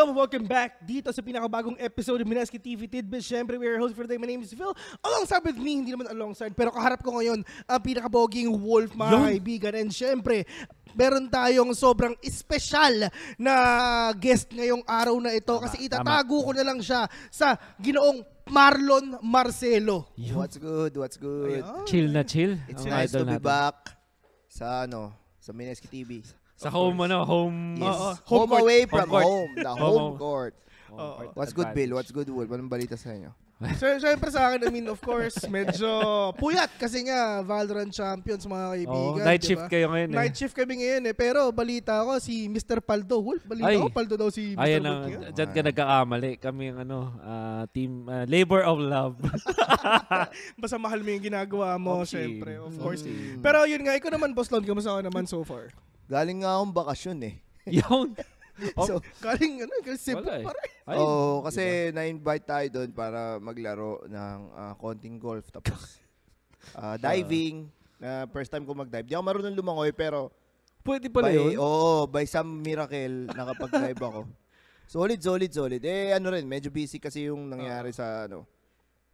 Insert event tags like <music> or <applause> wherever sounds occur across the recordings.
gentlemen, welcome back dito sa pinakabagong episode ng Minaski TV Tidbits. Siyempre, we are your host for the day. My name is Phil. Alongside with me, hindi naman alongside, pero kaharap ko ngayon ang pinakaboging Wolf, mga Yun. kaibigan. And siyempre, meron tayong sobrang espesyal na guest ngayong araw na ito kasi itatago ko na lang siya sa ginoong Marlon Marcelo. What's good? What's good? Ayan. Chill na chill. It's ang nice idol to be natin. back sa ano, sa Mineski TV. Sa home, ano, home. Yes. Oo. home, Home court. away Home from court. home. The Home home court. home court What's good, Bill? What's good, Wolf? Anong balita sa inyo? So, <laughs> syempre sa akin, I mean, of course, <laughs> medyo puyat kasi nga Valorant Champions, mga kaibigan. Oo, night di shift kayo ngayon eh. Night shift kami ngayon eh. Pero balita ko si Mr. Paldo. Wolf, balita Ay. ko Paldo daw si Mr. Ayan Wolf ang, ngayon. dyan ka nagkakamali. Kami ang ano, ah, team, ah, labor of love. <laughs> Basta mahal mo yung ginagawa mo, Home team. syempre, of course. Mm. Pero yun nga, ikaw naman, Boss Lon, kamusta ka naman so far? Galing nga akong bakasyon eh. <laughs> Yun. Oh, <laughs> So, Galing, ano, galing Cebu, Wala eh. pare. Ay, oh, kasi na-invite tayo doon para maglaro ng ah, konting golf. Tapos, <laughs> ah, diving. na first time ko mag-dive. Di ako marunong lumangoy, pero pwede pala by, yun. Oo, by some miracle, nakapag-dive ako. Solid, solid, solid. Eh, ano rin, medyo busy kasi yung nangyari sa, ano,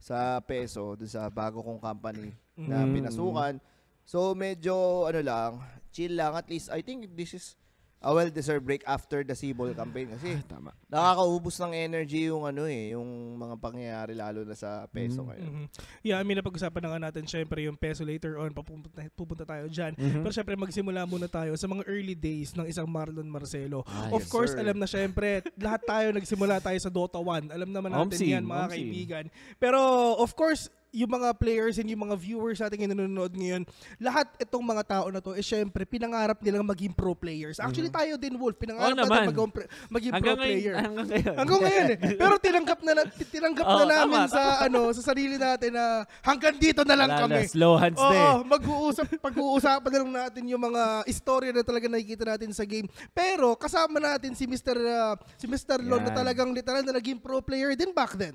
sa peso, dun sa bago kong company na Mm. pinasukan. So, medyo, ano lang, chill lang. At least, I think this is a well-deserved break after the Cebol campaign. Kasi, Tama. nakakaubos ng energy yung, ano eh, yung mga pangyayari, lalo na sa peso Mm. ngayon. Mhm. Yeah, I mean, napag-usapan na nga natin syempre yung peso later on, papupunta, pupunta tayo dyan. Mhm. Pero syempre, magsimula muna tayo sa mga early days ng isang Marlon Marcelo. Ah, of yes, course, sir. alam na syempre, lahat tayo nagsimula tayo sa Dota 1. Alam naman natin Omsi, yan, mga Omsi. kaibigan. Pero, of course, yung mga players and yung mga viewers natin yung nanonood ngayon, lahat itong mga tao na to, eh syempre, pinangarap nilang maging pro players. Actually, tayo din, Wolf, pinangarap Oo natin maging, pro- maging pro Hanggang ngayon. player. Hanggang ngayon. Hanggang ngayon eh. <laughs> Pero tinanggap na, na- tinanggap na Oo, namin tama, sa ano sa sarili natin na hanggang dito na lang Wala kami. na, slow hands na. Oo, mag-uusap, pag-uusapan na lang natin yung mga istorya na talaga nakikita natin sa game. Pero kasama natin si Mr. uh, si Mr. Lon na talagang literal na naging pro player din back then.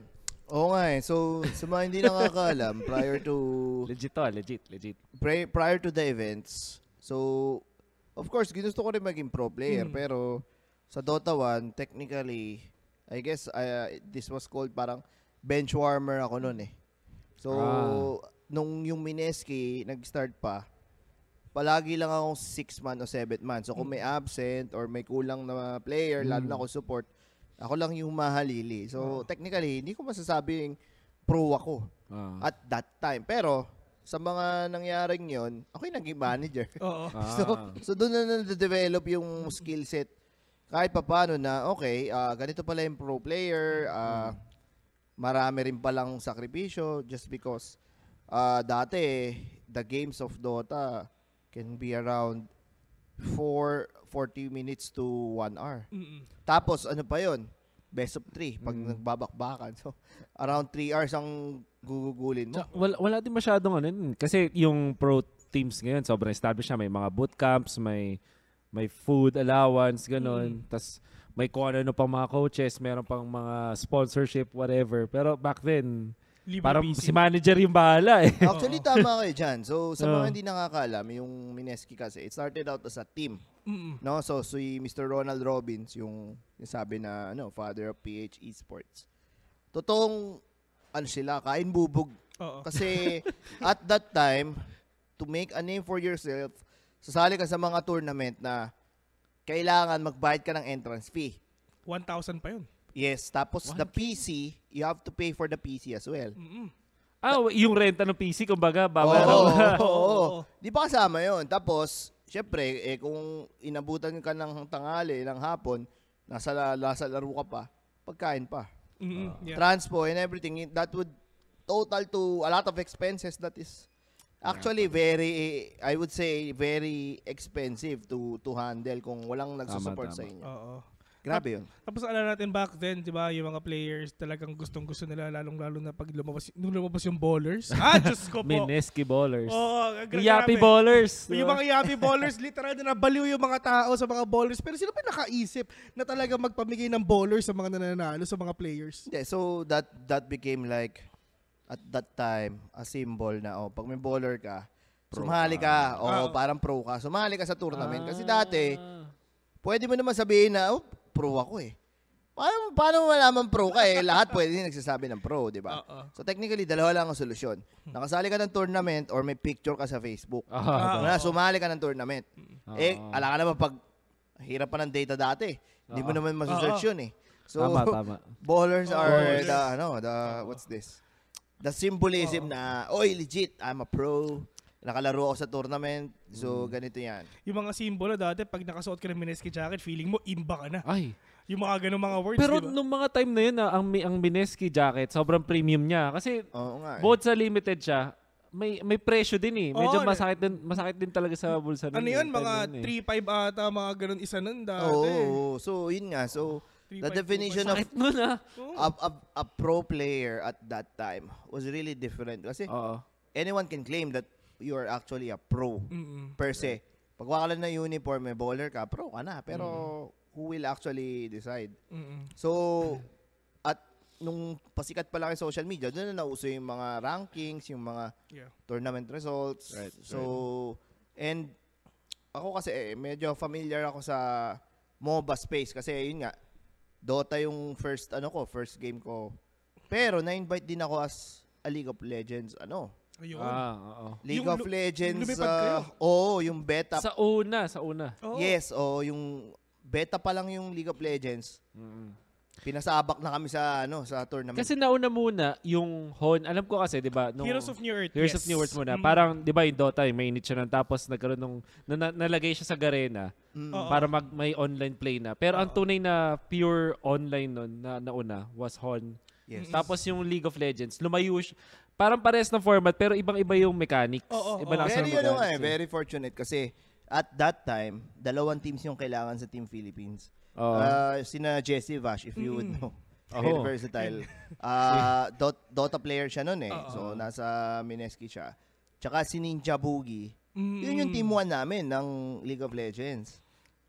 Oo nga eh. So, sa mga hindi nakakaalam, prior to Legit to, ah, legit, legit. pri- prior to the events, so, of course, ginusto ko rin maging pro player. Mm. Pero, sa Dota 1, technically, I guess, uh, this was called parang bench warmer ako noon eh. So, Ah. nung yung Mineski nag-start pa, palagi lang akong 6 man o 7 man. So, kung may absent or may kulang na player, lalo na Mm. ako support, ako lang yung mahalili. So, technically, hindi ko masasabing pro ako Ah. at that time. Pero, sa mga nangyaring yon, ako yung naging manager. <laughs> Oo. <laughs> Ah. so, so doon na na-develop yung skill set. Kahit pa paano na, okay, ah, ganito pala yung pro player, ah, marami rin palang sakripisyo just because ah, dati, the games of Dota can be around 4, 40 minutes to 1 hour. Mm-mm. Tapos, ano pa yon Best of 3 pag Mm. nagbabakbakan. So, around 3 hours ang gugugulin mo. Tsaka Wala, wala din masyadong ano yun. Kasi yung pro teams ngayon, sobrang established na. May mga bootcamps, may may food allowance, ganun. Tas may kung ano pang mga coaches, meron pang mga sponsorship, whatever. Pero back then, Libre parang busy. si manager yung bahala eh. Actually, tama kayo dyan. So, sa mga hindi nakakaalam, yung Mineski kasi, it started out as a team. Mm-mm. No? So, si Mr. Ronald Robbins, yung, yung sabi na, ano, father of PH Esports. Totoong, ano sila, kain bubog. Oo. Kasi, <laughs> at that time, to make a name for yourself, sasali ka sa mga tournament na kailangan magbayad ka ng entrance fee. 1,000 pa yun. Yes, tapos the PC, you have to pay for the PC as well. Mm-mm. ah, yung renta ng PC, kumbaga, Oo, babayaran <laughs> oo, mo. oo, Oo. Di ba kasama yon Tapos, syempre, eh, kung inabutan ka ng tanghali, ng hapon, nasa, nasa laro ka pa, pagkain pa. Mm-mm. Yeah. Transpo and everything, that would total to a lot of expenses that is actually very, I would say, very expensive to to handle kung walang nagsusupport tama. sa inyo. Oo. Grabe yun. Tapos alam natin back then, 'di ba, yung mga players talagang gustong-gusto nila lalong-lalo na pag lumabas nung lumabas yung ballers. <laughs> ah, Diyos ko po. Mineski ballers. Oo, Yappy grabe. ballers. Yung mga yappy ballers, literal na nabaliw yung mga tao sa mga ballers. Pero sino ba nakaisip na talaga magpamigay ng ballers sa mga nananalo, sa mga players? Hindi, so that that became like at that time a symbol na oh pag may bowler ka sumali ka o Ah. parang pro ka sumali ka sa tournament kasi Ah. dati pwede mo naman sabihin na oh pro ako eh Paano, paano mo malaman pro ka eh? Lahat <laughs> pwede din nagsasabi ng pro, di ba? Oo. So technically, dalawa lang ang solusyon. Nakasali ka ng tournament or may picture ka sa Facebook. Ah, na sumali ka ng tournament. Ah, eh, ah. ala ka naman pag hirap pa ng data dati. Hindi mo Ah. naman masasearch yun eh. So, tama, tama. <laughs> ballers are the, ano, the, what's this? The symbolism na, oy, legit, I'm a pro. Nakalaro ako sa tournament. So, Mm. ganito yan. Yung mga simbolo dati, pag nakasuot ka ng Mineski jacket, feeling mo, imba ka na. Ay. Yung mga ganun mga words, Pero di ba? nung mga time na yun, ah, ang, mi- ang Mineski jacket, sobrang premium niya. Kasi Oo nga. eh. both sa limited siya, may may presyo din eh. Medyo Oo, masakit din masakit din talaga sa bulsa. ano nun, yun, yung mga na yun eh. 3-5 ata, mga ganun isa nun dati. Oo. so, yun nga. So, the 3-5, definition of Sakit nun ah. a, a, a pro player at that time was really different. Kasi Oo. anyone can claim that you are actually a pro Mm-mm. per se. Pag wala na uniform, may bowler ka, pro ka na. Pero who will actually decide? Mm-mm. So, at nung pasikat pa lang yung social media, doon na nauso yung mga rankings, yung mga Yeah. tournament results. Right, so, and ako kasi eh, medyo familiar ako sa MOBA space kasi yun nga, Dota yung first ano ko, first game ko. Pero na-invite din ako as a League of Legends ano. Ayun. Ah, oo. League Yung of lu- Legends. yung lumipad kayo? ah, Oo, yung beta. Sa una, sa una. Oo. Yes, oo, yung beta pa lang yung League of Legends. Mm. Pinasabak na kami sa ano, sa tournament. Kasi nauna muna yung Hon, alam ko kasi 'di ba, nung Heroes of New Earth. Heroes yes. of New Earth muna. Mm. Parang 'di ba yung Dota, yung mainit siya nun tapos nagkaroon nung na, na- nalagay siya sa Garena Mm. Oo. para mag may online play na. Pero ang tunay na pure online nun na nauna was Hon. Yes. Tapos yung League of Legends, lumayo siya. Parang pares ng format pero ibang-iba yung mechanics. Oo, Iba oo. lang sa Very, ano nga eh, mechanics. eh. very fortunate kasi at that time, dalawang teams yung kailangan sa Team Philippines. Oo. Uh, sina Jesse Vash, if you would Mm. know. <laughs> Oo. Very versatile. Uh, <laughs> Dot- Dota player siya nun eh. Oo. So, nasa Mineski siya. Tsaka si Ninja Boogie. Mm. Yun yung team 1 namin ng League of Legends.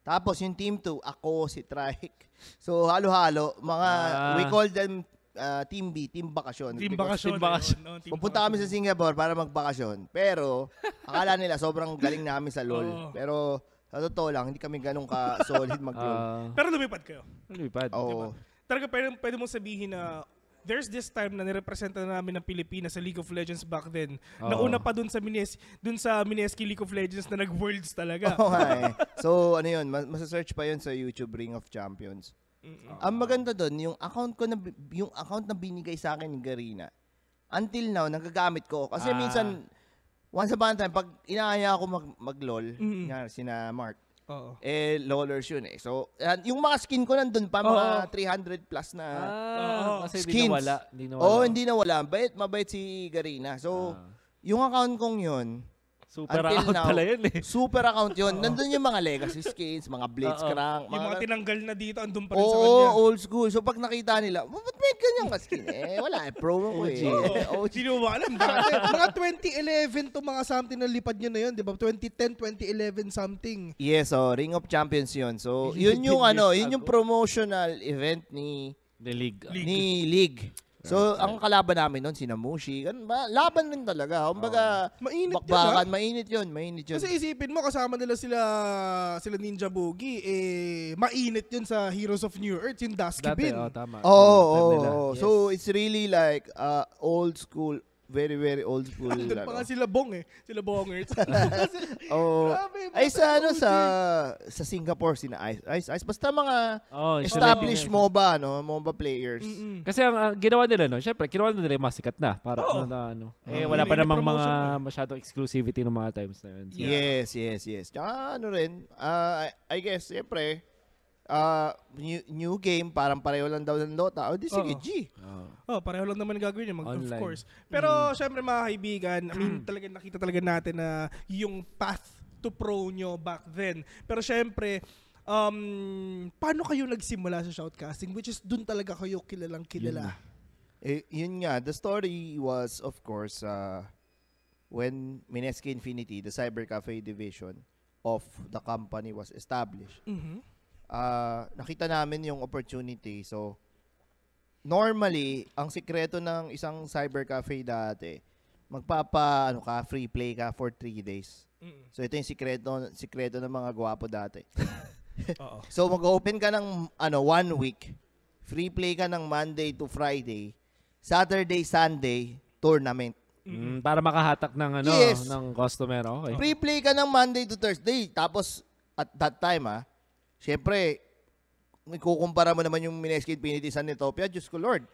Tapos yung team 2, ako, si Trike. <laughs> So, halo-halo. Mga, Ah. we call them uh, Team B, Team Bakasyon. Team bakasyon. team bakasyon. Oo, team Pupunta kami sa Singapore para magbakasyon. Pero, akala nila sobrang galing namin sa LOL. Oo. Pero, sa totoo lang, hindi kami ganun ka-solid mag-LOL. Ah, Pero lumipad kayo. lumipad. Oo. Talaga pwede, pwede mong sabihin na there's this time na nirepresenta na namin ng Pilipinas sa League of Legends back then. Oo. Nauna pa dun sa Mines dun sa Mineski League of Legends na nag-worlds talaga. Nga eh. So, ano yun, mas- masasearch pa yun sa YouTube Ring of Champions. Mm-mm. Ang maganda doon, yung account ko na yung account na binigay sa akin ni Garina. Until now, nagagamit ko kasi Ah. minsan once upon a time pag inaaya ako mag mag-LOL, Mm. nga sina Mark, Oo. eh lolers yun eh. So, yung mga skin ko nandun pa mga 300 plus na Ah, Oo. kasi skins. hindi nawala. Hindi nawala. Oo, hindi na wala. Bait, mabait si Garina. So, Ah. yung account kong yun, super until account now, pala yun eh. super account yun. <laughs> Nandun yung mga legacy skins, mga blitzcrank, Yung mga mga tinanggal na dito, andun pa rin sa Oo, kanya. old school. So pag nakita nila, "Oh, ba't may ganyan ka skin? Eh, wala eh. Promo ko eh. Oo. Sino ba alam mga 2011 to mga something na lipad nyo na yun, di ba? 2010, 2011 something. Yes, oh, Ring of Champions yun. So, <laughs> yun yung ano, yun yung promotional event ni The league. League. ni League. So, ang kalaban namin noon, sina Mushi. Ganun ba? Laban rin talaga. Kumbaga, Mainit yun, bakbakan, ha? mainit yun, mainit yun. Kasi isipin mo, kasama nila sila sila Ninja Boogie, eh, mainit yun sa Heroes of New Earth, yung Dusky Dati, Bin. oh, tama. Oo, oo, nila. oo. Yes. So, it's really like uh, old school, very, very old school. Doon pa ano. nga sila Bong eh. Sila Bongers. <laughs> <laughs> Oo. Grabe, Ay, sa ano, sa sa Singapore, sina Ice, Ice, Ice. Basta mga Oh, established sila- MOBA, no? MOBA players. Mm-mm. Kasi ang ang ginawa nila, no, syempre, ginawa nila yung masikat na. Para Oo. ano, na, ano. Eh, Oo. wala pa namang mga masyadong exclusivity ng mga times na yun. So, Yes, yes, yes. Tsaka ano rin, ah, I, I guess, siyempre, ah, new, new game, parang pareho lang daw ng Dota. O di sige, Oo. G. oh. Oh, pareho lang naman gagawin niya, mag- of Online. course. Pero syempre mga kaibigan, I mean, <clears throat> talaga nakita talaga natin na yung path to pro nyo back then. Pero syempre, um, paano kayo nagsimula sa shoutcasting? Which is dun talaga kayo kilalang kilala. Eh, yun nga, the story was, of course, uh, when Mineski Infinity, the Cyber Cafe division of the company was established. Mhm. Ah nakita namin yung opportunity. So, normally, ang sikreto ng isang cyber cafe dati, magpapa, ano ka, free play ka for three days. So, ito yung sikreto, sikreto ng mga gwapo dati. <laughs> Oo. So, mag-open ka ng, ano, one week, free play ka ng Monday to Friday, Saturday, Sunday, tournament. Mm, para makahatak ng ano, Yes. ng customer. Okay. Free play ka ng Monday to Thursday. Tapos, at that time, ha, syempre, ikukumpara mo naman yung Mineski Infinity San Etopia, Diyos ko Lord.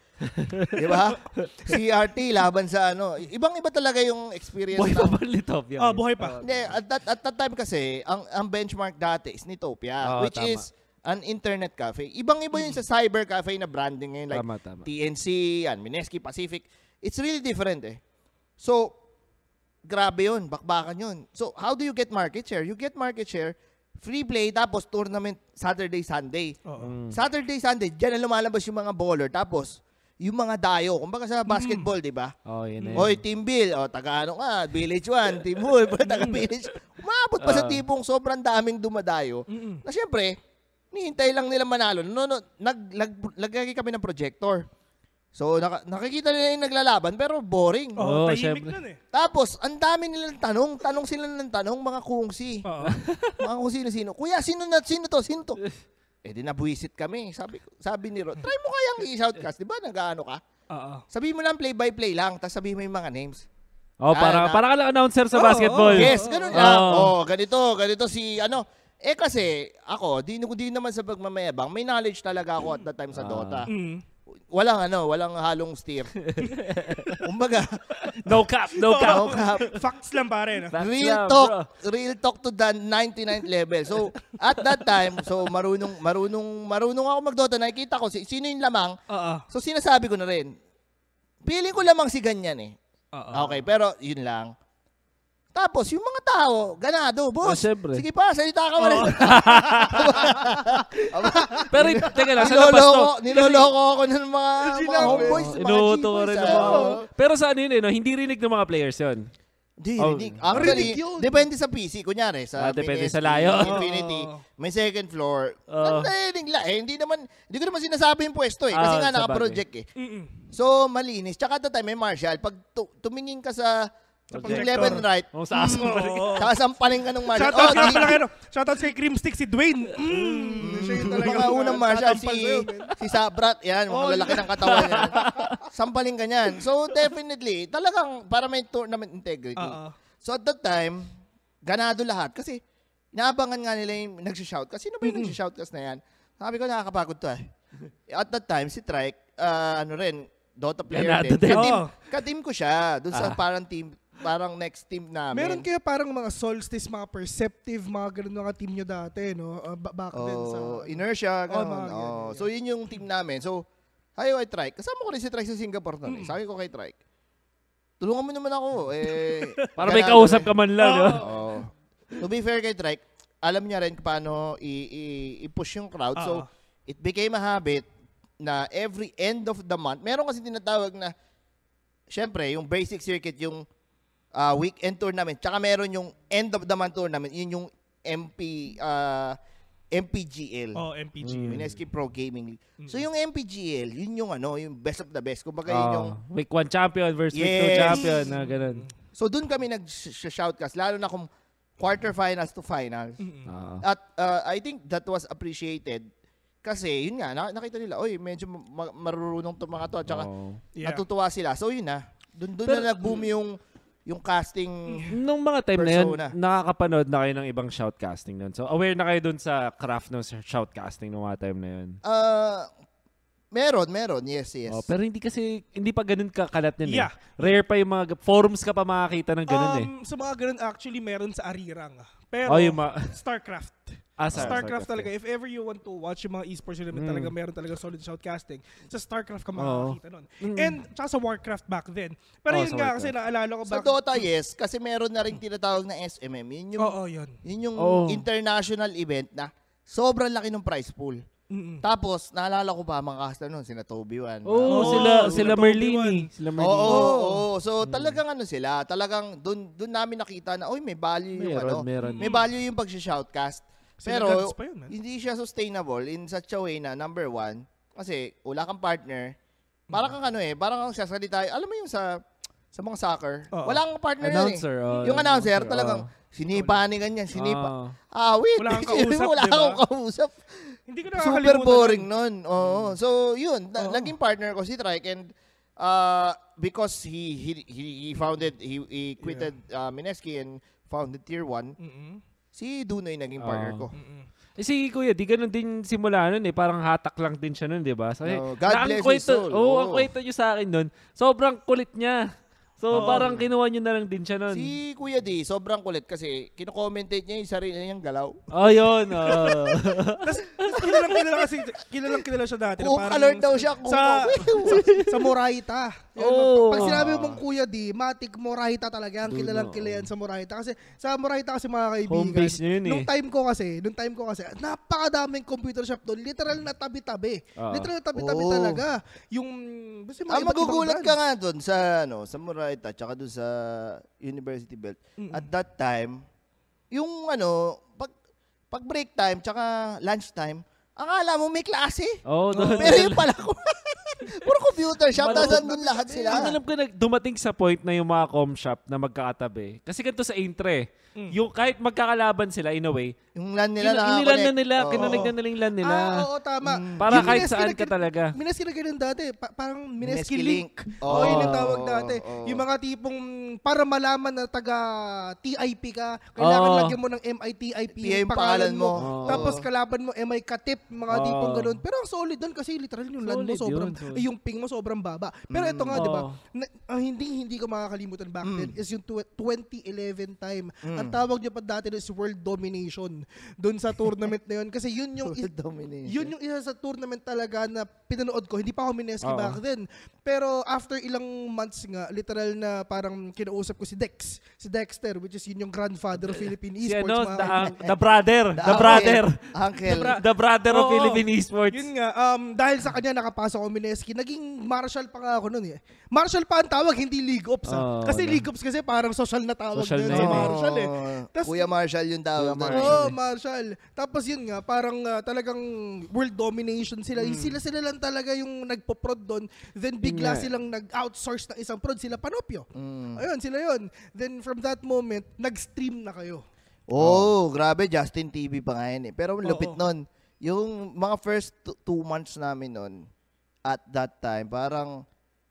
Di ba? <laughs> CRT, laban sa ano. Ibang-iba talaga yung experience. Boy ng- pa ba Litopia? Ah, buhay pa. Hindi, at that, at that time kasi, ang, ang benchmark dati is Nitopia, Oo, which tama. is an internet cafe. Ibang-iba yun sa cyber cafe na branding ngayon. Like Tama, tama. TNC, yan, Mineski Pacific. It's really different eh. So, grabe yun. Bakbakan yun. So, how do you get market share? You get market share, free play, tapos tournament Saturday, Sunday. Oo. Mm. Saturday, Sunday, dyan na lumalabas yung mga baller. Tapos, yung mga dayo. Kumbaga sa basketball, di ba? Oh, yun na yun. Oy, Team Bill, o taga ano ka, Village 1, <laughs> Team Wolf, taga Village. Umabot pa sa Ah. tipong sobrang daming dumadayo. Mm-mm. Na syempre, nihintay lang nila manalo. No, no, nag, lag, lagay kami ng projector. So, naka, nakikita nila yung naglalaban, pero boring. Oo, Oo, tahimik syempre. nun eh. Tapos, ang dami nilang tanong. Tanong sila ng tanong, mga kungsi. Oo. <laughs> mga kung sino-sino. Kuya, sino na, sino to, sino to? <laughs> Eh, di nabuisit kami. Sabi, ko- sabi ni Rod, try mo kayang i-shoutcast. Di ba, nag-ano ka? Oo. Sabi mo lang play-by-play lang, tapos sabi mo yung mga names. Oh, para Ah, na- para ka lang announcer sa Oo, basketball. oo. Yes, ganun lang. Oo. Oh, ganito, ganito si ano. Eh kasi ako, di, di naman sa pagmamayabang, may knowledge talaga ako at that time sa. Dota. Mm. Walang ano, walang halong steer. <laughs> Kumbaga, No cap, no cap. no cap. Facts lang pare. No? Facts Real lang, talk, bro. real talk to the 99th level. So, at that time, so marunong marunong marunong ako mag-Dota. Nakikita ko si sino yung lamang. Oo. So sinasabi ko na rin. Feeling ko lamang si ganyan eh. Oo. Okay, pero yun lang. Tapos, yung mga tao, ganado, boss. Oh. Sige pa, salita ka mo rin. <laughs> Pero teka lang, sa labas to. niloloko, ako ng mga, mga homeboys. mga Inuuto G-boys, rin ah. Oo. Pero sa ano yun eh, no? hindi rinig ng mga players yun. Hindi, Oh. rinig. Actually, Rinig yun. depende sa PC. Kunyari, sa Ah, depende Minis, sa layo. Infinity, Oo. may second floor. Oo. Narinig lang. Eh, hindi naman, hindi ko naman sinasabi yung pwesto eh. Kasi Ah, nga naka-project eh. Mm-mm. So, malinis. Tsaka at the time, may Marshall. Pag tu- tumingin ka sa, Sa projector. left and right, Kung sa aso pa rin. Oo. tsaka sampaling ka ng Marshall. Shoutout Oh, nga pala kayo. Shoutout kay Creamstick si Dwayne. Mm. Siya yung talaga Mga unang Marshall, si, si Sabrat, yan, mga Oh, lalaki ng katawan yan. Sampaling ka niyan. So, definitely, talagang para may tournament integrity. Oo. So, at that time, ganado lahat. Kasi, inaabangan nga nila yung nagsishout. Kasi sino ba yung nagsishoutcast na yan? Sabi ko, nakakapagod to eh. At that time, si Trike, ah, ano rin, Dota player Ganado din. din. Ka-team, Oo. ka-team ko siya. Doon sa Ah. parang team, parang next team namin. Meron kaya parang mga solstice, mga perceptive, mga ganun mga team nyo dati, no? Uh, ba- back then sa... Oh, inertia, Oh, ganun. mga Oh, ganyan, So, yun yung team namin. So, hayo kay Trike. Kasama ko rin si Trike sa Singapore nun. eh. Sabi ko kay Trike, tulungan mo naman ako. Eh, <laughs> Para may kausap ka man lang. no? Oo. To be fair kay Trike, alam niya rin paano i- i- i-push yung crowd. So, Oo. it became a habit na every end of the month, meron kasi tinatawag na, syempre, yung basic circuit, yung ah, weekend tournament, tsaka meron yung end of the month tournament, yun yung MP, ah, MPGL. Oh, MPG. Mm. Mineski Pro Gaming League. So, yung MPGL, yun yung ano, yung best of the best. Kumbaga, yun Oh, yung week 1 champion versus week 2 Yes. champion. Na ganun. So doon kami nag-shoutcast, lalo na kung quarterfinals to finals. Mm-mm. Oo. At uh, I think that was appreciated kasi yun nga, na- nakita nila, oy, medyo ma- marurunong to mga to. At saka Oo. Yeah. natutuwa sila. So yun na, doon doon na nag-boom yung yung casting. Nung mga time na yun, Persona. nakakapanood na kayo ng ibang shoutcasting nun. So, aware na kayo dun sa craft ng shoutcasting nung mga time na yun. Uh, meron, meron. Yes, yes. Oh, pero hindi kasi, hindi pa ganun kakalat Yeah. eh. Rare pa yung mga, forums ka pa makakita ng ganun eh. Um, sa mga ganun, actually, meron sa Arirang. Pero, Oh, yung mga, StarCraft. Ah, sa- StarCraft Starcraft talaga. If ever you want to watch yung mga esports tournament, Mm. talaga meron talaga solid shoutcasting. Sa StarCraft ka makakakita nun. Mm. And tsaka sa Warcraft back then. Pero Oh, yun sa nga, Warcraft. kasi naalala ko Sa back... Dota, yes. Kasi meron na rin tinatawag na SMM. Yun yung, Oo, yun. yun yung Oh. international event na sobrang laki ng prize pool. Mm-mm. Tapos, naalala ko pa mga caster nun, sina Toby Wan. Oo, Oo, sila, sila Merlini. Sila Oo, Merlini. oo, oo. So, talagang ano sila, talagang doon doon namin nakita na, oy, may value yung Meron, ano. meron. May value yung pag-shoutcast. Pero, pa yun, man. hindi siya sustainable in such a way na, number one, kasi wala kang partner, parang kang ano eh, parang kang sasalita, alam mo yung sa sa mga soccer, Oo. wala kang partner Announcer. yun oh, eh. Yung announcer, talagang, oh. sinipa ni ganyan, sinipa. Ah. Ah, wait. Wala kang <laughs> kausap, wala di ba? kang kausap. Hindi ko Super nakakalimutan. boring nun. nun. Oo. So, yun. Na- Oo. Naging partner ko si Trike and uh, because he he he, he founded he, he quitted uh, Mineski and founded Tier 1, Mm-mm. Si Dunoy naging partner ko. Mm-mm. Eh, si Kuya, di ganun din simula nun eh. Parang hatak lang din siya nun, di ba? So, No, God na- ang bless his kwento, soul. Oo, Oo. ang kwento niyo sa akin nun, sobrang kulit niya. So, parang kinuha niyo na lang din siya nun. Si Kuya D, sobrang kulit kasi kino-commentate niya yung sarili niyang galaw. Oh, yun. oo. Tapos kilalang kilala kasi, kilalang kilala siya dati. na Kung parang alert daw siya. Kung sa, sa, sa Moraita. Yun, Oo. Pag sinabi mong Kuya D, Matic Moraita talaga ang kilalang na, kilala yan oo. sa Moraita. Kasi sa Moraita kasi mga kaibigan, Home base niya yun eh. nung time ko kasi, nung time ko kasi, napakadaming computer shop doon. Literal na tabi-tabi. Oo. Literal na tabi-tabi Oo. talaga. Yung, basta mga Ah, iba't ibang magugulat ka nga doon sa ano, sa Moraita tsaka doon sa University Belt. Mm-mm. At that time, yung ano, pag pag break time tsaka lunch time, akala mo may klase. Oo, doon. Pero yung pala ko. <laughs> Puro computer shop, tapos andun lahat sila. Ang alam ko na dumating sa point na yung mga com shop na magkakatabi. Kasi ganito sa Intre, Mm. yung kahit magkakalaban sila in a way, Yung LAN nila kina- nakakonect. inilan na nila, Oo. kinonig na nila yung LAN nila. Ah, oo, tama. Para Yung kahit saan na ka talaga. Mineski na ganun dati. Pa- parang Mineski Link. Oo, yun yung tawag dati. Yung mga tipong para malaman na taga TIP ka, kailangan lagyan mo ng MITIP yung pangalan mo. Tapos kalaban mo MI Katip, mga Oo. tipong ganun. Pero ang solid doon kasi literal yung LAN mo sobrang, yun, eh, yung ping mo sobrang baba. Pero ito nga, di ba, ang hindi hindi ko makakalimutan back Mm. then is yung tw- 2011 time. Mm. Ang tawag niya pa dati is World Domination doon sa tournament na yun. Kasi yun yung <laughs> domination. yun yung isa sa tournament talaga na pinanood ko. Hindi pa ako mineski Oo. back then. Pero after ilang months nga, literal na parang kinausap ko si Dex. Si Dexter, which is yun yung grandfather of Philippine Si esports. ano, mga the, the brother, the, uncle. brother. Uncle. The, bra- the brother of Oo. Philippine Esports. Yun nga, um, dahil sa kanya nakapasok ako mineski, naging marshal pa nga ako nun eh. Marshal pa ang tawag, hindi League Ops ah. Oo, kasi. League Ops kasi parang social na tawag Social na yun na sa yun eh. marshal eh. Oo. Tas- Kuya Marshall yung tawag. Kuya doon. Marshall. Oo, Marshall. Tapos yun nga, parang ah, talagang world domination sila. Hmm. Sila sila lang talaga yung nagpo-prod doon. Then bigla nga. silang nag-outsource ng isang prod. Sila Panopio. Mm. Ayun, sila yun. Then from that moment, nag-stream na kayo. Oh, grabe, Justin TV pa nga yun eh. Pero lupit Oo. nun, yung mga first two, two months namin nun, at that time, parang,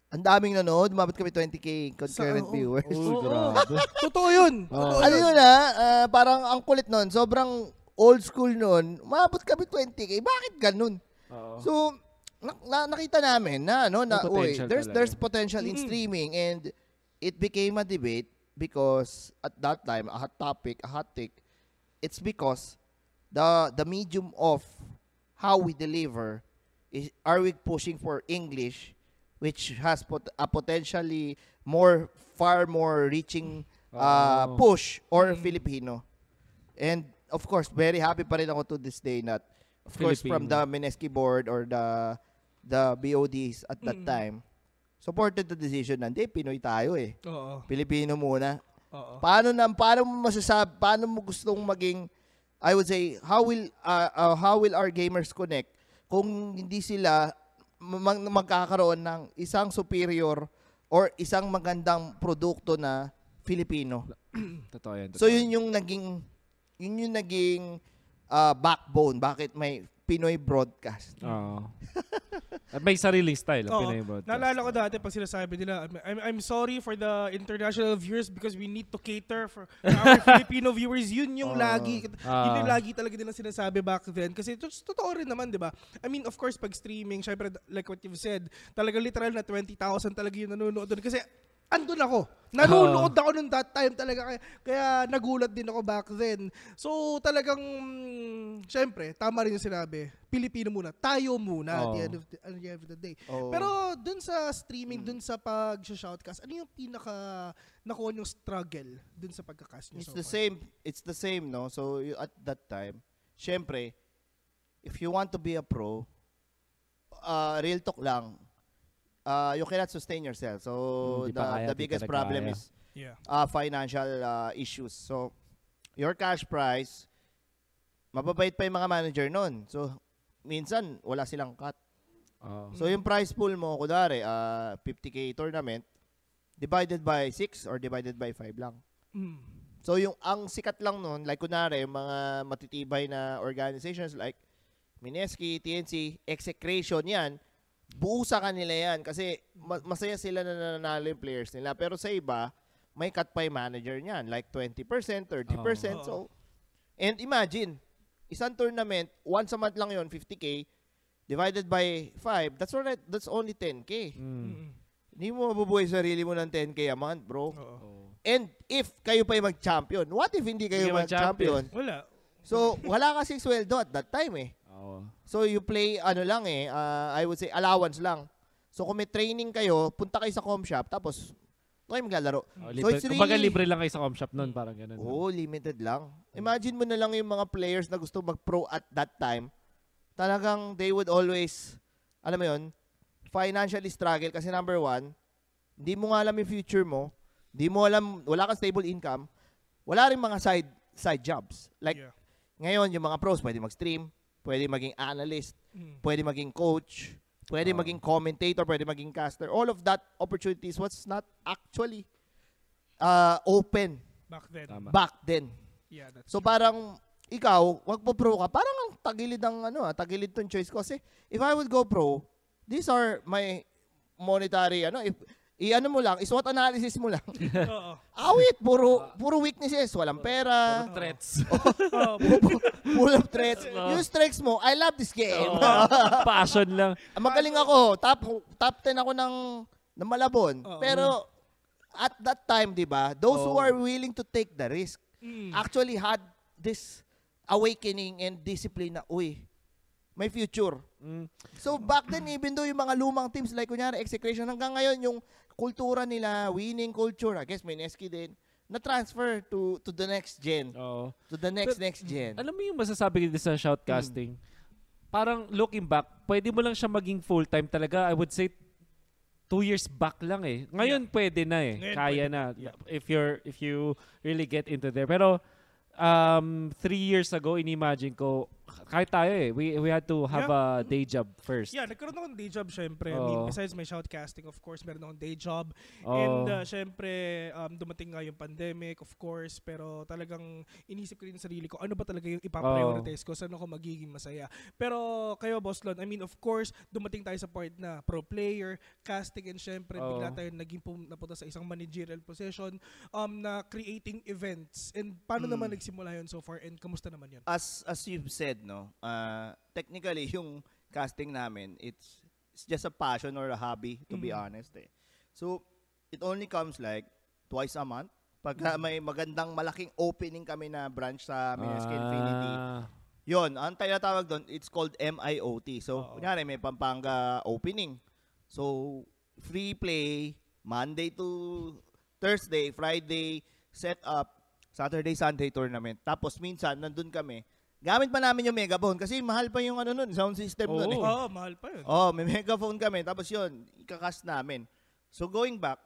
ang daming nanood, umabot kami 20k concurrent Sa- oo. viewers. Uy, Oo. grabe. <laughs> Totoo yun. <laughs> Totoo ano yun. ah, ah, parang ang kulit nun, sobrang old school nun, umabot kami 20k. Bakit ganun? Oo. So, na- na- nakita namin na ano na uy, there's talaga. there's potential in Mm-mm. streaming and it became a debate because at that time a hot topic, a hot take, it's because the the medium of how we deliver is are we pushing for English which has pot- a potentially more far more reaching uh, Oh. push or Mm. Filipino. And of course, very happy pa rin ako to this day that of course from Filipino. the Mineski board or the the BODs at that Mm. time supported the decision na hindi Pinoy tayo eh. Oo. Pilipino muna. Oo. Paano na paano mo masasabi paano mo gustong maging I would say how will uh, uh, how will our gamers connect kung hindi sila mag- magkakaroon ng isang superior or isang magandang produkto na Filipino. <clears throat> Totoo yan. So totoo yun yung naging yun yung naging uh, backbone bakit may Pinoy broadcast. Oo. At may sariling style. ang Oo. Pinoy broadcast. Naalala ko dati pag sinasabi nila, I'm, I'm, I'm sorry for the international viewers because we need to cater for our <laughs> Filipino viewers. Yun yung Oo. lagi. Ah. yun yung lagi talaga din ang sinasabi back then. Kasi to- totoo rin naman, di ba? I mean, of course, pag streaming, syempre, like what you've said, talaga literal na 20,000 talaga yung nanonood doon. Kasi andun ako. Nanonood ako nung that time talaga. Kaya, kaya nagulat din ako back then. So talagang, mm, syempre, tama rin yung sinabi. Pilipino muna. Tayo muna at the end of the, at the end of the day. Oo. Pero dun sa streaming, dun sa pag-shoutcast, ano yung pinaka nakuha yung struggle dun sa pagkakast niyo It's so the far? same. It's the same, no? So at that time, syempre, if you want to be a pro, uh, real talk lang, uh, you cannot sustain yourself. So Hmm, the, kaya, the biggest problem kaya. is Yeah. uh, financial uh, issues. So your cash price, mababait pa yung mga manager nun. So minsan, wala silang cut. Oo. So yung price pool mo, kunwari, uh, 50k tournament, divided by 6 or divided by 5 lang. Mm. So yung ang sikat lang nun, like kunwari, yung mga matitibay na organizations like Mineski, TNC, execration yan, buo sa kanila yan. Kasi ma- masaya sila na nananalo yung players nila. Pero sa iba, may cut pa yung manager niyan. Like 20%, 30%. Oo. So, and imagine, isang tournament, once a month lang yon 50k, divided by 5, that's alright, that's only 10k. Mm. Mm. Hindi mo mabubuhay sarili mo ng 10k a month, bro. Oo. And if kayo pa yung mag-champion, what if hindi kayo mag-champion? Wala. So, wala kasing sweldo at that time eh. So, you play, ano lang eh, uh, I would say, allowance lang. So, kung may training kayo, punta kayo sa com shop, tapos, ito kayo maglalaro. Oh, So, it's kumbaga really- libre lang kayo sa com shop noon, parang ganun. Oo, limited lang. Imagine mo na lang yung mga players na gusto mag-pro at that time. Talagang they would always, alam mo yun, financially struggle kasi number one, hindi mo nga alam yung future mo, hindi mo alam, wala kang stable income, wala rin mga side side jobs. Like, Yeah. ngayon, yung mga pros, pwede mag-stream, pwede maging analyst, Mm. pwede maging coach, pwede Oo. maging commentator, pwede maging caster. All of that opportunities was not actually uh, open Back then. Tama. back then. Yeah, that's So true. parang ikaw, wag po pro ka. Parang ang tagilid ng ano, ah, tagilid tong choice ko kasi if I would go pro, these are my monetary ano, if i-ano mo lang, SWOT analysis mo lang. <laughs> Oo. Awit, puro puro weaknesses, walang pera, <laughs> Threats. Oo. full of threats. Yung strengths mo, I love this game. <laughs> Passion lang. Magaling ako. Top top 10 ako ng ng Malabon. Oo. Pero at that time, 'di ba? Those who Oo. are willing to take the risk Mm. actually had this awakening and discipline na, uy, may future. Mm. So back then, even though yung mga lumang teams like kunyari Execration, hanggang ngayon yung kultura nila, winning culture, I guess may din, na-transfer to to the next gen. Oo. To the next, But- next gen. Alam mo yung masasabi ko sa shoutcasting? Parang looking back, pwede mo lang siya maging full-time talaga. I would say two years back lang eh. Ngayon pwede na eh. Ngayon Kaya pwede na. Yeah. If you're if you really get into there. Pero um, three years ago, inimagine ko, kahit tayo eh, we, we had to have a day job first. Yeah, nagkaroon ako ng day job syempre. I mean, Oo. besides my shoutcasting, of course, meron akong day job. Oo. And uh, syempre, um, dumating nga yung pandemic, of course, pero talagang inisip ko rin sa sarili ko, ano ba talaga yung ipaprioritize ko, saan ako magiging masaya. Pero kayo, Boss Lon, I mean, of course, dumating tayo sa point na pro player, casting, and syempre, Oo. bigla tayo naging pum- napunta sa isang managerial position um, na creating events. And paano Mm. naman nagsimula yun so far? And kamusta naman yun? as as you've said no uh, technically <laughs> yung casting namin it's it's just a passion or a hobby to be Mm. honest eh. So it only comes like twice a month. Pagka may magandang malaking opening kami na branch sa Infinity Ah, yon ang tinatawag doon it's called MIOT so Oo. kunyari may Pampanga opening. So free play Monday to Thursday Friday set up Saturday Sunday tournament. Tapos minsan nandun kami gamit pa namin yung megaphone kasi mahal pa yung ano nun sound system nun eh. Oo, mahal pa yun. Oh, may <laughs> megaphone kami. Tapos yun, ikakas namin. So going back,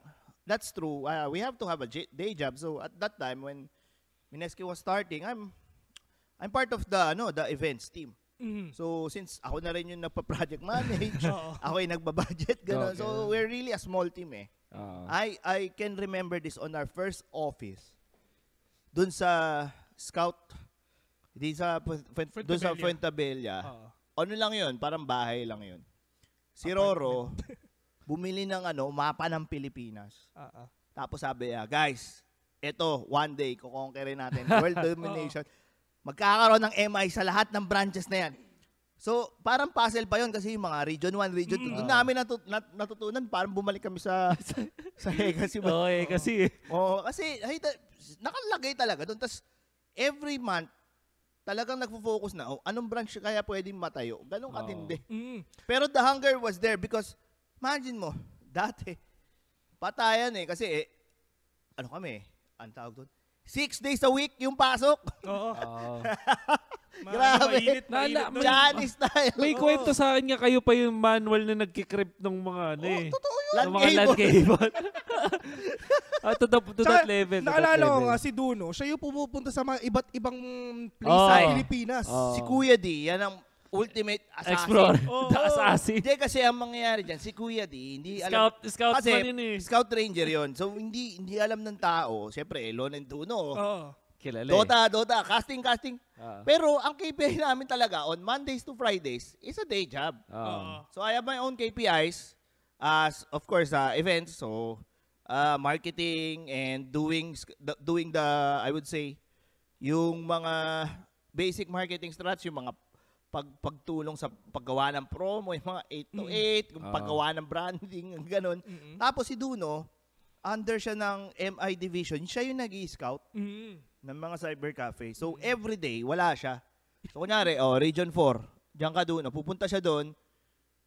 that's true. Uh, we have to have a j- day job. So at that time when Mineski was starting, I'm I'm part of the ano, the events team. Mhm. So since ako na rin yung nagpa-project manage, <laughs> Oo. ako yung nagbabudget ganun. Okay. So we're really a small team eh. ah. I I can remember this on our first office. Dun sa Scout di sa Fu- Fu- dun sa Fuentabella. Fuentabella. Oo. Ano lang 'yun? Parang bahay lang 'yun. Si Roro bumili ng ano, mapa ng Pilipinas. Ah. Tapos sabi niya, guys, eto, one day, kukonquerin natin. <laughs> World domination. Magkakaroon ng MI sa lahat ng branches na yan. So, parang puzzle pa yon kasi yung mga Region 1, Region 2. Doon namin natut- nat- natutunan, parang bumalik kami sa <laughs> sa Legacy. Oo eh, kasi Oo, kasi ay, ta- nakalagay talaga doon. Tapos, every month, talagang nagfo-focus na, oh, anong branch kaya pwedeng matayo? Ganun katindi. Mm. Pero the hunger was there because, imagine mo, <laughs> dati, patayan eh. Kasi, eh, ano kami, ang tawag doon? Six days a week yung pasok. Oo. <laughs> <laughs> Grabe. Mainit, Na- mainit na- nun. Style. may kwento sa akin nga kayo pa yung manual na nagkikrip ng mga ano Oh, eh. totoo yun. ng mga land cable. cable. <laughs> ah, to, that, to that Tsaka, level. to that Naalala ko level. nga si Duno, siya yung pumupunta sa mga iba't ibang place Oo. sa Pilipinas. Oo. Si Kuya D, yan ang ultimate assassin. Explorer. <laughs> Oo. The assassin. Hindi kasi ang mangyayari dyan, si Kuya D, hindi alam. Scout, scout kasi man yun eh. Scout Ranger yon So, hindi hindi alam ng tao. Siyempre, Elon and Duno. Oo. Kilala eh. Dota, Dota, casting, casting. Ah. Pero ang KPI namin talaga on Mondays to Fridays is a day job. Ah. So I have my own KPIs as of course uh, events so uh, marketing and doing the, doing the I would say yung mga basic marketing strats yung mga pag pagtulong sa paggawa ng promo yung mga 8 to 8 yung Ah. paggawa ng branding <laughs> ganun Mm-mm. tapos si Duno under siya ng MI division siya yung nag-scout Mm. ng mga cyber cafe. So, every day, wala siya. So, kunyari, oh, Region 4, diyan ka doon, pupunta siya doon,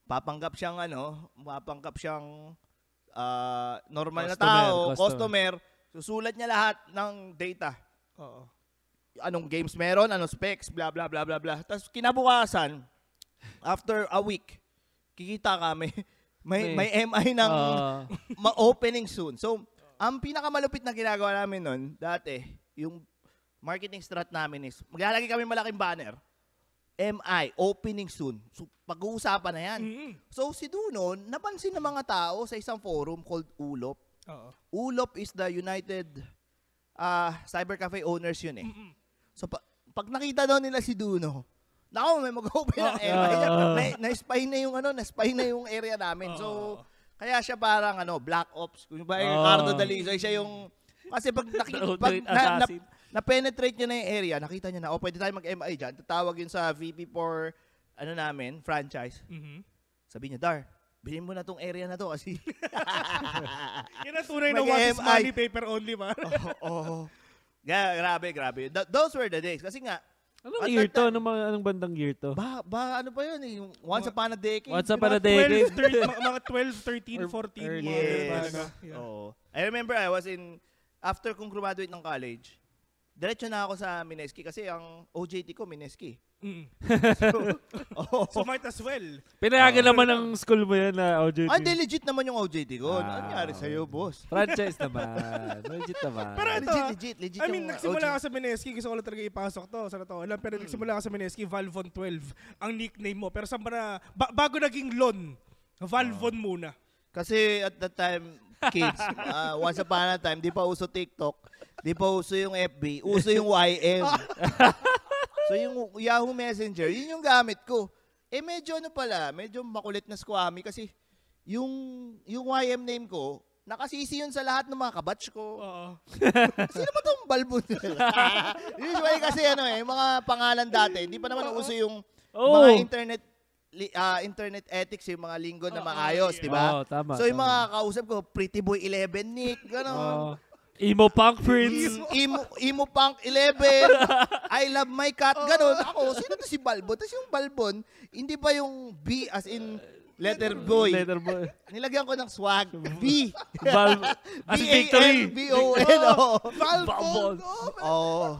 papanggap siyang, ano, papanggap siyang ah, normal na Customer, tao, customer. customer, susulat niya lahat ng data. Oo. Anong games meron, anong specs, blah, blah, blah, blah, blah. Tapos, kinabukasan, after a week, kikita ka, <laughs> may, may, may MI ng Ah. <laughs> ma-opening soon. So, ang pinakamalupit na ginagawa namin nun, dati, yung marketing strat namin is, maglalagay kami malaking banner, MI, opening soon. So, pag-uusapan na yan. Mm. So, si Duno, napansin ng mga tao sa isang forum called ULOP. Oo. ULOP is the United ah, Cyber Cafe Owners yun eh. Mm-mm. So, pa- pag nakita daw nila si Duno, Nako, may mag-open ng MI. Ah. na, na-spy na yung ano, na-spy na yung area namin. So, kaya siya parang ano, Black Ops. Kung ba Oh. Ricardo Dalisoy, siya yung kasi pag, naki, <laughs> pag na, na, na-penetrate niya na yung area, nakita niya na, oh, pwede tayo mag-MI dyan. Tatawag yun sa VP for, ano namin, franchise. Mhm. Sabi niya, Dar, bilhin mo na tong area na to kasi, <laughs> Yan ang tunay na what is money paper only ba? oh, oh. Yeah, grabe, grabe. Th- those were the days. Kasi nga, Anong year to? Anong, mga- anong bandang year to? ba, ba ano pa yun eh, yung once upon a decade. Once upon a decade. 12, 13, <laughs> mga- mga 12, 13, Or- 14. early. mga ganun Yes. talaga. Yeah. Oo. I remember I was in, after kong graduate ng college, diretso na ako sa Mineski kasi ang OJT ko Mineski. Mm. <laughs> Oh. <laughs> So might as well. Pinayagan naman ng school mo yan na OJT. Ah, hindi, legit naman yung OJT ko. Ano Ah, nangyari sa'yo, boss? Franchise naman. <laughs> Legit naman. Pero ito, legit, legit, legit I mean, nagsimula OJT. ka sa Mineski, gusto ko lang talaga ipasok to, sa totoo lang, pero nagsimula ka sa Mineski, Valvon 12, ang nickname mo. Pero saan ba na, ba- bago naging Lon, Valvon muna. Kasi at that time, kids, <laughs> ah, once upon a time, di pa uso TikTok, di pa uso yung FB, uso yung YM. <laughs> so yung Yahoo Messenger, yun yung gamit ko. Eh medyo ano pala, medyo makulit na squammy kasi yung yung YM name ko, nakasisi yun sa lahat ng mga kabatch ko. Oo. <laughs> Sino ba tong balbon? Usually kasi ano eh, mga pangalan dati, hindi pa naman uso yung Oh. mga internet li- ah, internet ethics, yung mga linggo na Oo, maayos, yeah. di ba? Oo, tama. So yung tama. mga kausap ko, Pretty Boy 11 Nick, gano'n. Emo Punk Prince. Imo, Imo Punk 11, <laughs> I love my cat, gano'n. Ako, sino to si Balbon? Tapos yung Balbon, hindi pa yung B as in letter boy. Letter boy. Nilagyan ko ng swag, B. Val. <laughs> As in victory. B-A-L-B-O-N, oh.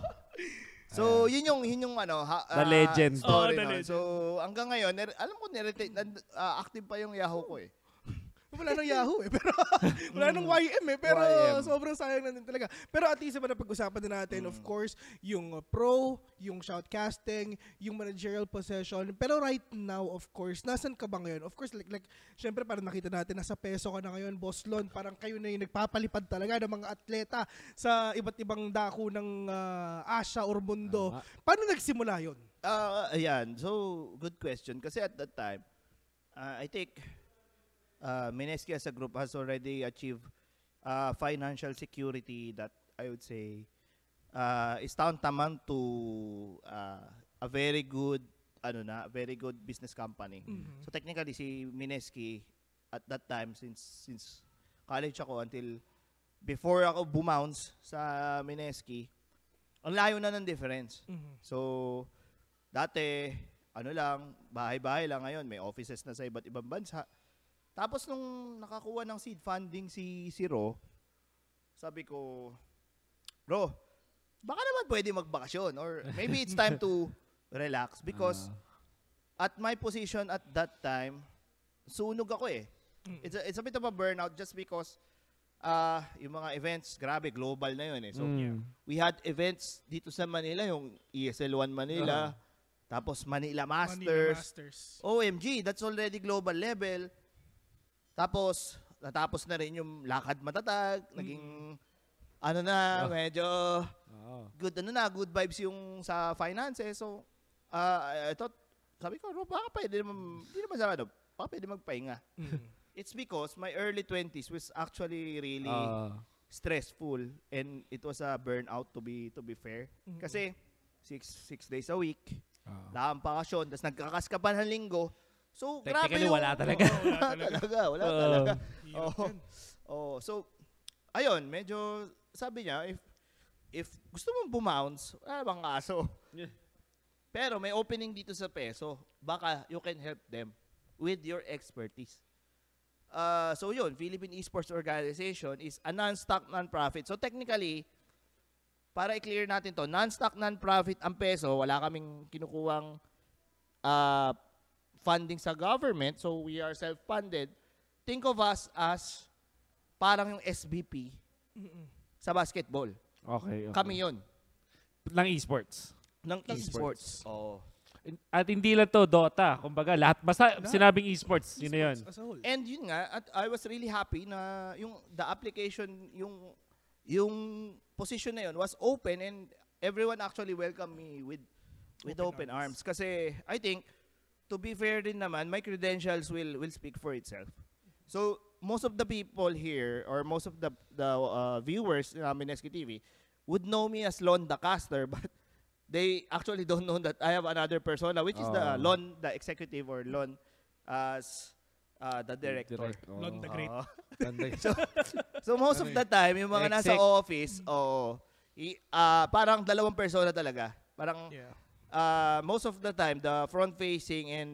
So, yun yung, yun yung ano, ha, The ah, legend. Story Oh, the nun. legend. So, hanggang ngayon, nere- alam ko, nire- nan- ah, active pa yung Yahoo ko eh. Wala nang Yahoo eh. <laughs> Pero, wala nang YM eh. Pero YM. sobrang sayang na din talaga. Pero at least na pag-usapan na natin, of course, yung uh, pro, yung shoutcasting, yung managerial possession. Pero right now, of course, nasan ka ba ngayon? Of course, like, like syempre parang nakita natin, nasa peso ka na ngayon, Boss Lon. Parang kayo na yung nagpapalipad talaga ng mga atleta sa iba't ibang dako ng uh, Asia or mundo. Tama. Paano nagsimula yun? Ah, ayan. So, good question. Kasi at that time, ah, I think uh, Mineski as a group has already achieved uh, financial security that I would say uh, is tantamount to uh, a very good ano na, very good business company. Mhm. So technically si Mineski at that time since since college ako until before ako bumounce sa Mineski, ang layo na ng difference. Mhm. So, dati, ano lang, bahay-bahay lang ngayon, may offices na sa iba't ibang bansa. Tapos nung nakakuha ng seed funding si si Ro, sabi ko, Bro, baka naman pwede magbakasyon or maybe it's time to <laughs> relax because at my position at that time, sunog ako eh. Mm. It's a, it's a bit of a burnout just because uh, yung mga events, grabe, global na yun eh. So, Mm. we had events dito sa Manila, yung ESL 1 Manila, tapos Manila Manila Masters. Masters. OMG, that's already global level. Tapos, natapos na rin yung lakad matatag, naging ano na, Oh. medyo Oo. good, ano na, good vibes yung sa finances. So, uh, I thought, sabi ko, "Ro, baka pwede naman, hindi naman sa ano, baka pwede magpahinga. Mm. It's because my early 20s was actually really Ah. stressful and it was a burnout to be to be fair. Kasi six six days a week, Ah. wala kang bakasyon, tapos nagkakas ka pa ng linggo. So, grabe Technically, yung... wala talaga. Oo, <laughs> wala talaga. Wala talaga. Yan. Oh, so, ayun, medyo, sabi niya, if if gusto mong bumounce, wala bang kaso. Yeah. Pero may opening dito sa peso. Baka you can help them with your expertise. Uh, so yun, Philippine Esports Organization is a non-stock non-profit. So technically, para i-clear natin to, non-stock non-profit ang peso, wala kaming kinukuhang uh, funding sa government, so we are self-funded. Think of us as parang yung SBP Mm-mm. sa basketball. Okay, okay. Kami yun. Ng esports. Ng esports. Oo. At hindi lang to Dota. Kumbaga, lahat, basta sinabing esports, yun na yun. And yun nga, at I was really happy na yung the application, yung yung position na yun was open and everyone actually welcomed me with with Open open, arms. Kasi I think to be fair din naman, my credentials will will speak for itself. So most of the people here or most of the the uh, viewers namin ng SKTV would know me as Lon the caster <laughs> but they actually don't know that I have another persona which is the Oh. Lon the executive or Lon as uh, the director. Direct, oo. Lon the Great. Ganda yun. <laughs> So most of the time, yung mga nasa Exec. office, oo, i- ah, parang dalawang persona talaga. Parang Yeah. Ah, most of the time, the front facing and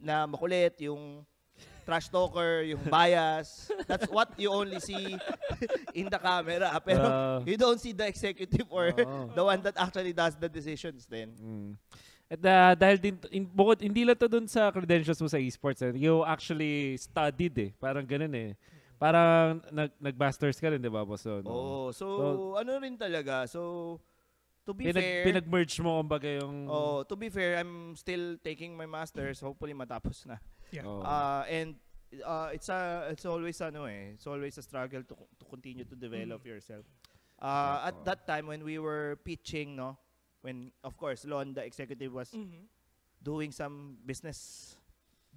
na makulit, yung trash talker, yung <laughs> bias. That's what you only see <laughs> in the camera. <laughs> Pero Ah. you don't see the executive or Oo. the one that actually does the decisions then. Mm. At uh, dahil din, in, bukod, hindi lang to dun sa credentials mo sa esports. Eh. You actually studied eh. Parang ganun eh. Parang nag, nag-masters ka rin, di ba, boss? So, no? Oh, so, So- ano rin talaga. So, to be Pinag, fair, pinag-merge mo kumbaga yung... oh, to be fair, I'm still taking my masters. Hopefully matapos na. Yeah. Oh. Uh, and uh, it's a it's always ano eh, it's always a struggle to to continue to develop yourself. Uh, at that time when we were pitching, no, when of course Lon the executive was Mhm. doing some business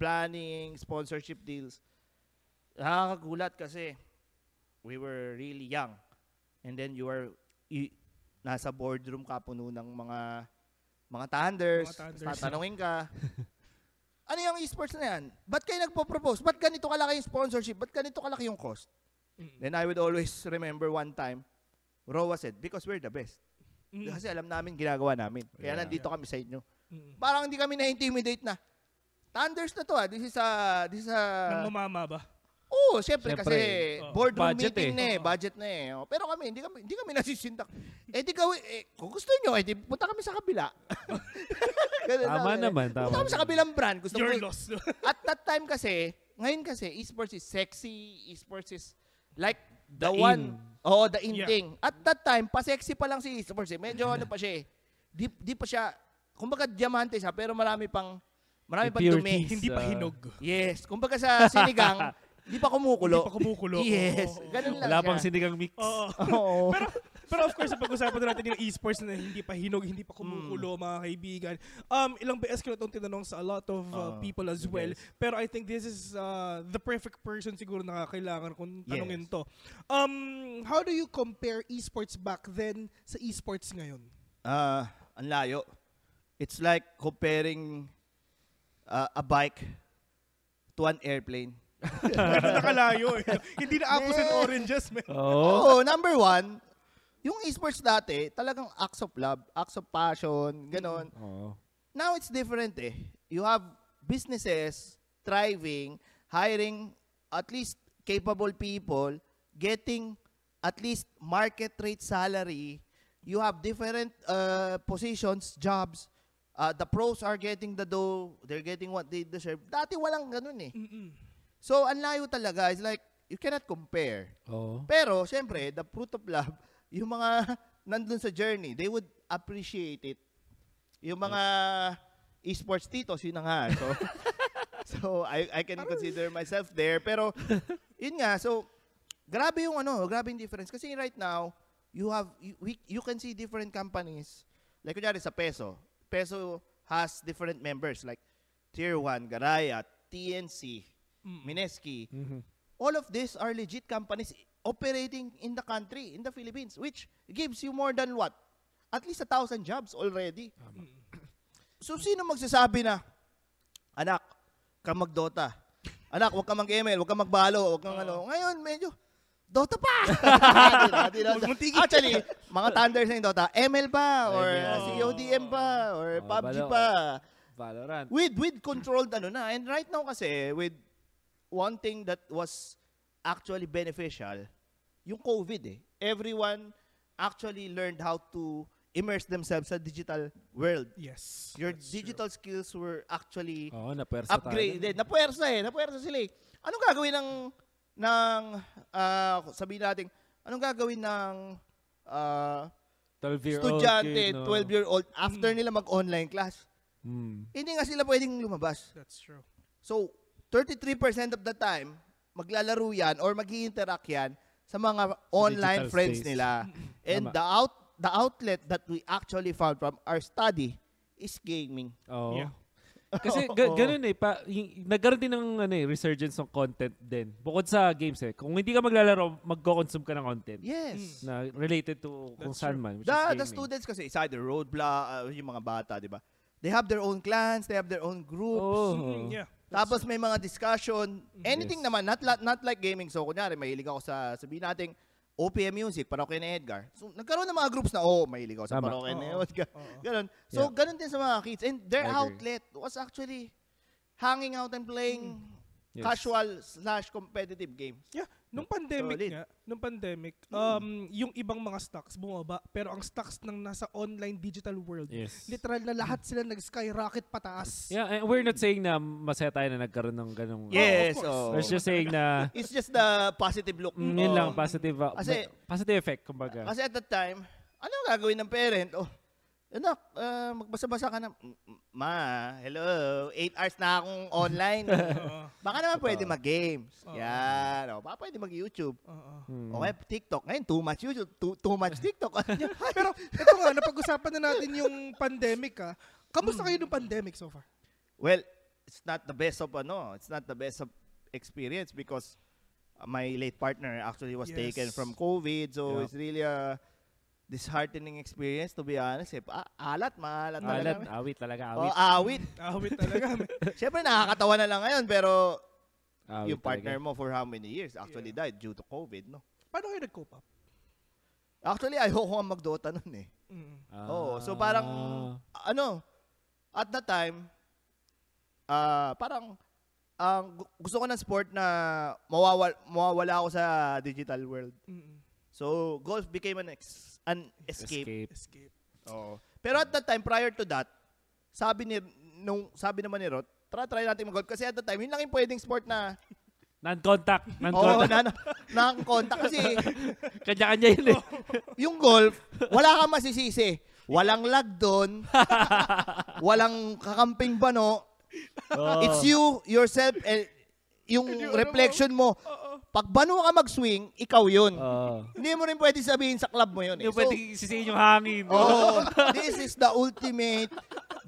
planning, sponsorship deals. Nakakagulat kasi we were really young. And then you are y- nasa boardroom ka puno ng mga mga thunders, Mga thunders. tatanungin ka, <laughs> ano yung esports na yan? Ba't kayo nagpo-propose? Ba't ganito kalaki yung sponsorship? Ba't ganito kalaki yung cost? Mm. Then I would always remember one time, Rowa said, because we're the best. Mm. Kasi alam namin, ginagawa namin. Kaya Yeah. nandito kami sa inyo. Mm. Parang hindi kami na-intimidate na. Thunders na to ah. This is a, this is a, Nang mamama ba? Oo, syempre, Syempre. kasi Oo. boardroom Budget meeting eh. na eh, Oo. budget na eh. Oh, Pero kami, hindi kami, hindi kami nasisindak. eh di gawin, eh, kung gusto nyo, eh di punta kami sa kabila. <laughs> Ganun Tama lang, eh. naman, tama Punta kami sa kabilang brand. Gusto Your mo, loss. <laughs> at that time kasi, ngayon kasi, esports is sexy, esports is like the, The one, in. oh, the in Yeah. thing. At that time, pa-sexy pa lang si esports eh. Medyo ano pa siya eh. Di, di pa siya, kumbaga diamante siya, pero marami pang, marami pang dumi. Impurities. Hindi pa Ah. hinog. Yes. Kumbaga sa sinigang, <laughs> di pa kumukulo. Hindi pa kumukulo. Yes. Oo. Ganun lang Wala siya. pang sinigang mix. Oo. Oo. pero pero of course, pag-usapan na natin yung esports na hindi pa hinog, hindi pa kumukulo, Hmm. mga kaibigan. Um, ilang beses ko na itong tinanong sa a lot of uh, Ah, people as well. Pero I think this is uh, the perfect person siguro na kailangan kung tanongin Yes. to. Um, how do you compare esports back then sa esports ngayon? Ah, ang layo. It's like comparing uh, a bike to an airplane. Ganun nakalayo eh. hindi na apples and oranges, man. Oo. Oh, number one, yung esports dati, talagang acts of love, acts of passion, ganon. Oo. Now it's different eh. You have businesses thriving, hiring at least capable people, getting at least market rate salary. You have different uh, positions, jobs. Uh, the pros are getting the dough. They're getting what they deserve. Dati walang ganun eh. Mm-mm. So, ang layo talaga. It's like, you cannot compare. Oo. Pero, syempre, the fruit of love, <laughs> yung mga nandun sa journey, they would appreciate it. Yung mga esports titos, yun na nga. So, <laughs> so I, I can consider myself there. Pero, <laughs> yun nga, so, grabe yung ano, grabe yung difference. Kasi right now, you have you, we, you can see different companies. Like kunyari sa Peso. Peso has different members like Tier 1, Garaya, TNC, Mineski. Mhm. All of these are legit companies operating in the country, in the Philippines, which gives you more than what? At least a thousand jobs already. <clears throat> So, sino magsasabi na, anak, ka mag-Dota. Anak, huwag ka mag-ML, huwag ka magbalo, huwag kang ano. Ngayon, medyo, Dota pa! <laughs> Actually, mga Thunders na yung Dota, ML pa, or uh, CODM pa, or Oh, PUBG balo. pa. Valorant. With with controlled ano na. And right now kasi with one thing that was actually beneficial, yung COVID eh. Everyone actually learned how to immerse themselves sa digital world. Yes. Your that's true. digital skills were actually Oo, tayo. upgraded. Napuwersa eh. Napuwersa sila eh. Anong gagawin ng ng ah, sabihin natin, anong gagawin ng ah, 12-year-old estudyante, kid, no? 12-year-old after nila mag-online class? Mm. Hindi nga sila pwedeng lumabas. That's true. So, 33% of the time, maglalaro yan or mag interact yan sa mga online digital friends space. nila. <clears throat> And Tama. the out the outlet that we actually found from our study is gaming. Oo. Yeah. <laughs> Kasi <laughs> ga- Oo. ganun eh, pa, y- nagkaroon din ng ano, eh, resurgence ng content din. Bukod sa games eh. Kung hindi ka maglalaro, magko-consume ka ng content Yes. na related to kung That's saan true. man. Which The, is the gaming. students kasi, it's either roadblock, uh, yung mga bata, di ba? They have their own clans, they have their own groups. Oo. Mm, yeah. Tapos may mga discussion. Anything Yes. naman, not, not like gaming. So, kunyari, mahilig ako sa, sabihin natin, OPM Music, parokya ni Edgar. So, nagkaroon ng mga groups na, oh, mahilig ako sa Tama. parokya ni. Edgar. <laughs> Ganon. So, Yeah. ganon din sa mga kids. And their outlet was actually hanging out and playing Yes. casual slash competitive games. Yeah, nung pandemic Solid. nga, nung pandemic, um, yung ibang mga stocks bumaba, pero ang stocks ng nasa online digital world, Yes. literal na lahat sila nag-skyrocket pataas. Yeah, and we're not saying na masaya tayo na nagkaroon ng ganong... Yes. of course. oh. We're just saying na <laughs> It's just the positive look. mm, yun Oh. lang, positive, uh, Kasi- positive effect, kumbaga. Kasi at that time, ano gagawin ng parent? Oh, anak, ah, magbasa-basa ka na. "Mm, mm, Ma, hello, 8 hours na akong online. <laughs> Baka naman pwede mag-games. Oo. Yan. O, baka pwede mag-YouTube. Oo. Hmm. O kaya TikTok. Ngayon, too much YouTube, too, too much <laughs> TikTok. <laughs> Pero ito nga, napag-usapan na natin yung pandemic ah. Kamusta kayo nung pandemic so far? well, it's not the best of ano, it's not the best of experience because uh, my late partner actually was Yes. taken from COVID. So Yeah. it's really a disheartening experience to be honest. Eh. Ah, alat, maalat Alat, talaga. awit talaga, Oh, awit. awit. <laughs> Awit talaga. <laughs> Siyempre nakakatawa na lang ngayon pero Awit yung partner talaga. mo for how many years actually died due to COVID, no? Paano kayo nag-cope up? Actually, ayoko nga mag-Dota nun eh. Mm. Oo, so parang Ah. ano, at that time, ah parang ang gu- gusto ko ng sport na mawawala, mawawala ako sa digital world. Mm-mm. So, golf became an, ex- an escape. Escape. Escape. Oo. Pero at that time, prior to that, sabi ni nung sabi naman ni Rod, try try natin mag-golf kasi at that time, yun lang yung pwedeng sport na <laughs> Non-contact. Oo, Non-contact. na, nakakakontak kasi <laughs> Kanya-kanya yun eh. <laughs> yung golf, wala kang masisisi. Walang lag doon. walang kakamping bano. Oo. It's you, yourself, and yung Yung ano reflection mo. Pag bano ka mag-swing, ikaw yun. Oo. Hindi mo rin pwede sabihin sa club mo yun. Eh. Hindi pwede sisihin yung hangin. oh, <laughs> this is the ultimate,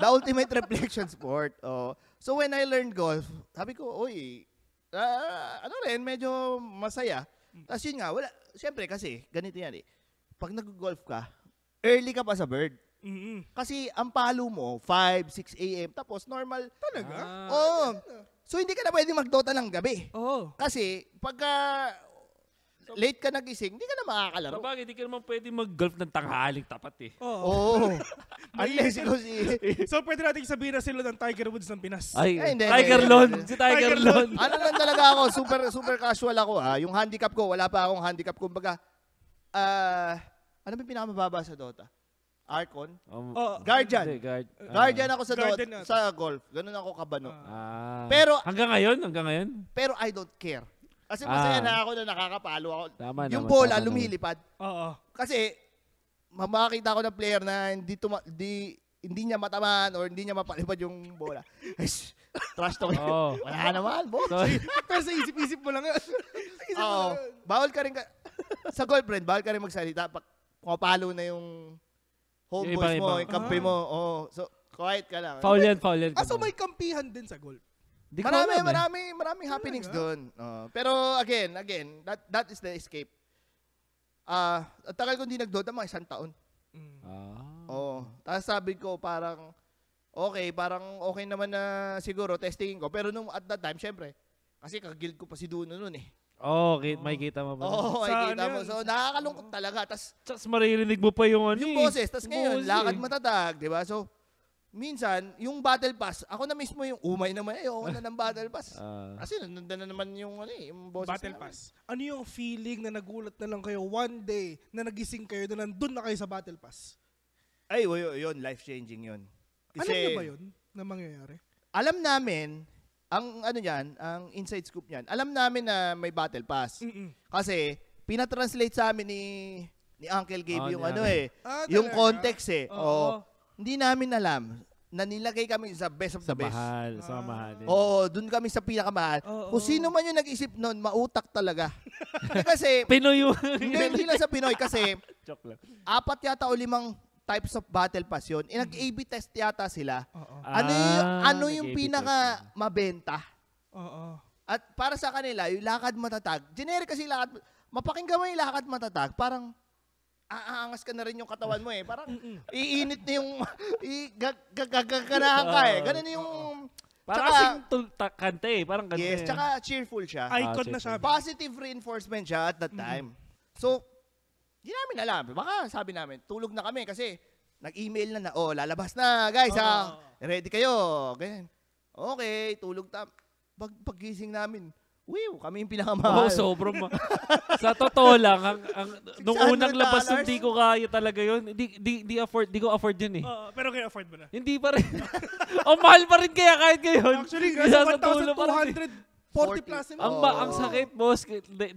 the ultimate reflection sport. Oh. So when I learned golf, sabi ko, uy, ah, ano rin, medyo masaya. Tapos yun nga, wala, syempre kasi, ganito yan eh. Pag nag-golf ka, early ka pa sa bird. Mm-mm. Kasi ang palo mo, 5, 6 a.m. Tapos normal. Talaga? Ah. Oo. So hindi ka na pwede magdota ng gabi. Oo. Kasi pagka late ka nagising, hindi ka na makakalaro. Sabagay, hindi ka naman pwede mag-golf ng tanghaling tapat eh. Oo. Oo. <laughs> Unless ikaw si... So pwede natin sabihin na sila ng Tiger Woods ng Pinas. Ay, Ay, hindi, Tiger hindi, Lon. Si Tiger Tiger Lon. ano lang talaga ako, super super casual ako ha. Yung handicap ko, wala pa akong handicap. Kumbaga, ah, ano ba yung pinakamababa sa Dota? Arcon? Um, Oo. Guardian. hindi, guard. Guardian ako sa Guardian na. sa golf. Ganun ako kabano. Ah. Pero- hanggang ngayon, hanggang ngayon. Pero I don't care. Kasi masaya Ah. na ako na nakakapalo ako. Tama yung naman, bola, tama lumilipad. Oo. Kasi, makakita ko ng player na hindi, tuma- di, hindi niya matamaan or hindi niya mapalipad yung bola. <laughs> Trash talk. Oo. <laughs> Wala naman, boss. Pero <laughs> sa isip-isip mo lang isip mo Oo. lang yun. Bawal ka rin ka, sa girlfriend, bawal ka rin magsalita pag pumapalo na yung homeboys Yung mo, iba-iba. yung kampi Ah. mo. Oh, so, quiet ka lang. Foul yan, foul yan. Ah, so may kampihan din sa golf. Di Marami, alam eh. marami, maraming happenings Talaga? doon. Oh, pero again, again, that that is the escape. Ah, at tagal ko hindi nagdota mga isang taon. Mm. Ah. Oo. Tapos sabi ko parang okay, parang okay naman na siguro testingin ko. Pero nung at that time, syempre, kasi kagild ko pa si Duno noon eh. Oh, okay, may kita mo ba? Oo, oh, Sa kita ano mo. So nakakalungkot talaga. Tapos Tsaka maririnig mo pa yung ano yung eh. boses, tapos ngayon, boses lakad eh. matatag, di ba? So, minsan, yung battle pass, ako na mismo yung umay naman, ayoko na ng battle pass. <laughs> Ah. Kasi nandun na naman yung, ano, eh, yung boses Battle namin. Pass. Ano yung feeling na nagulat na lang kayo one day na nagising kayo na nandun na kayo sa Battle Pass? Ay, yun, yun life-changing yun. Alam niyo ba yun na mangyayari? Alam namin, ang ano yan, ang inside scoop niyan, alam namin na may battle pass. Mm-mm. Kasi, pinatranslate sa amin ni ni Uncle Gabe Oh, yung ni ano eh, Ah, yung context eh. Oo. Oo. Hindi namin alam na nilagay kami sa best of Sa the best. mahal, sa Ah. mahal. Oo, dun kami sa pinakamahal. Oo. Kung sino man yung nag-isip nun, mautak talaga. <laughs> Eh, kasi, Pinoy yung... hindi, hindi lang sa Pinoy kasi <laughs> Joke lang. apat yata o limang types of battle pass yun. Eh, nag-AB test yata sila. Oo. ano yung, Ah, ano yung nag-A/B pinaka test. mabenta? Oo. At para sa kanila, yung lakad matatag, generic kasi lakad, mapakinggan mo yung lakad matatag, parang aangas ka na rin yung katawan mo eh. Parang iinit na yung, <laughs> i- gag- gag- gag- gaganahan ka eh. Ganun yung, Parang Tsaka- kasing tul- ta- kante eh. Parang kante. yes, tsaka cheerful siya. Icon Ah, na siya. Positive reinforcement siya at that time. So, di namin alam. Baka sabi namin, tulog na kami kasi nag-email na na, oh, lalabas na, guys, ha. Ready kayo. Ganyan. Okay, tulog ta. Pag pagising namin, Wiw, kami yung Oo, pinakamahal. sobrang ma- Sa totoo lang, ang, ang, <laughs> nung $600 unang labas nun, di ko kaya talaga yun. Di, di, di, afford, di ko afford yun eh. Oo, pero kaya afford mo na. Hindi pa rin. <laughs> o mahal pa rin kaya kahit ngayon. Actually, Isa guys, sa tulo pa rin eh. 1,240 plus yun. Ang, ba, ang sakit, boss.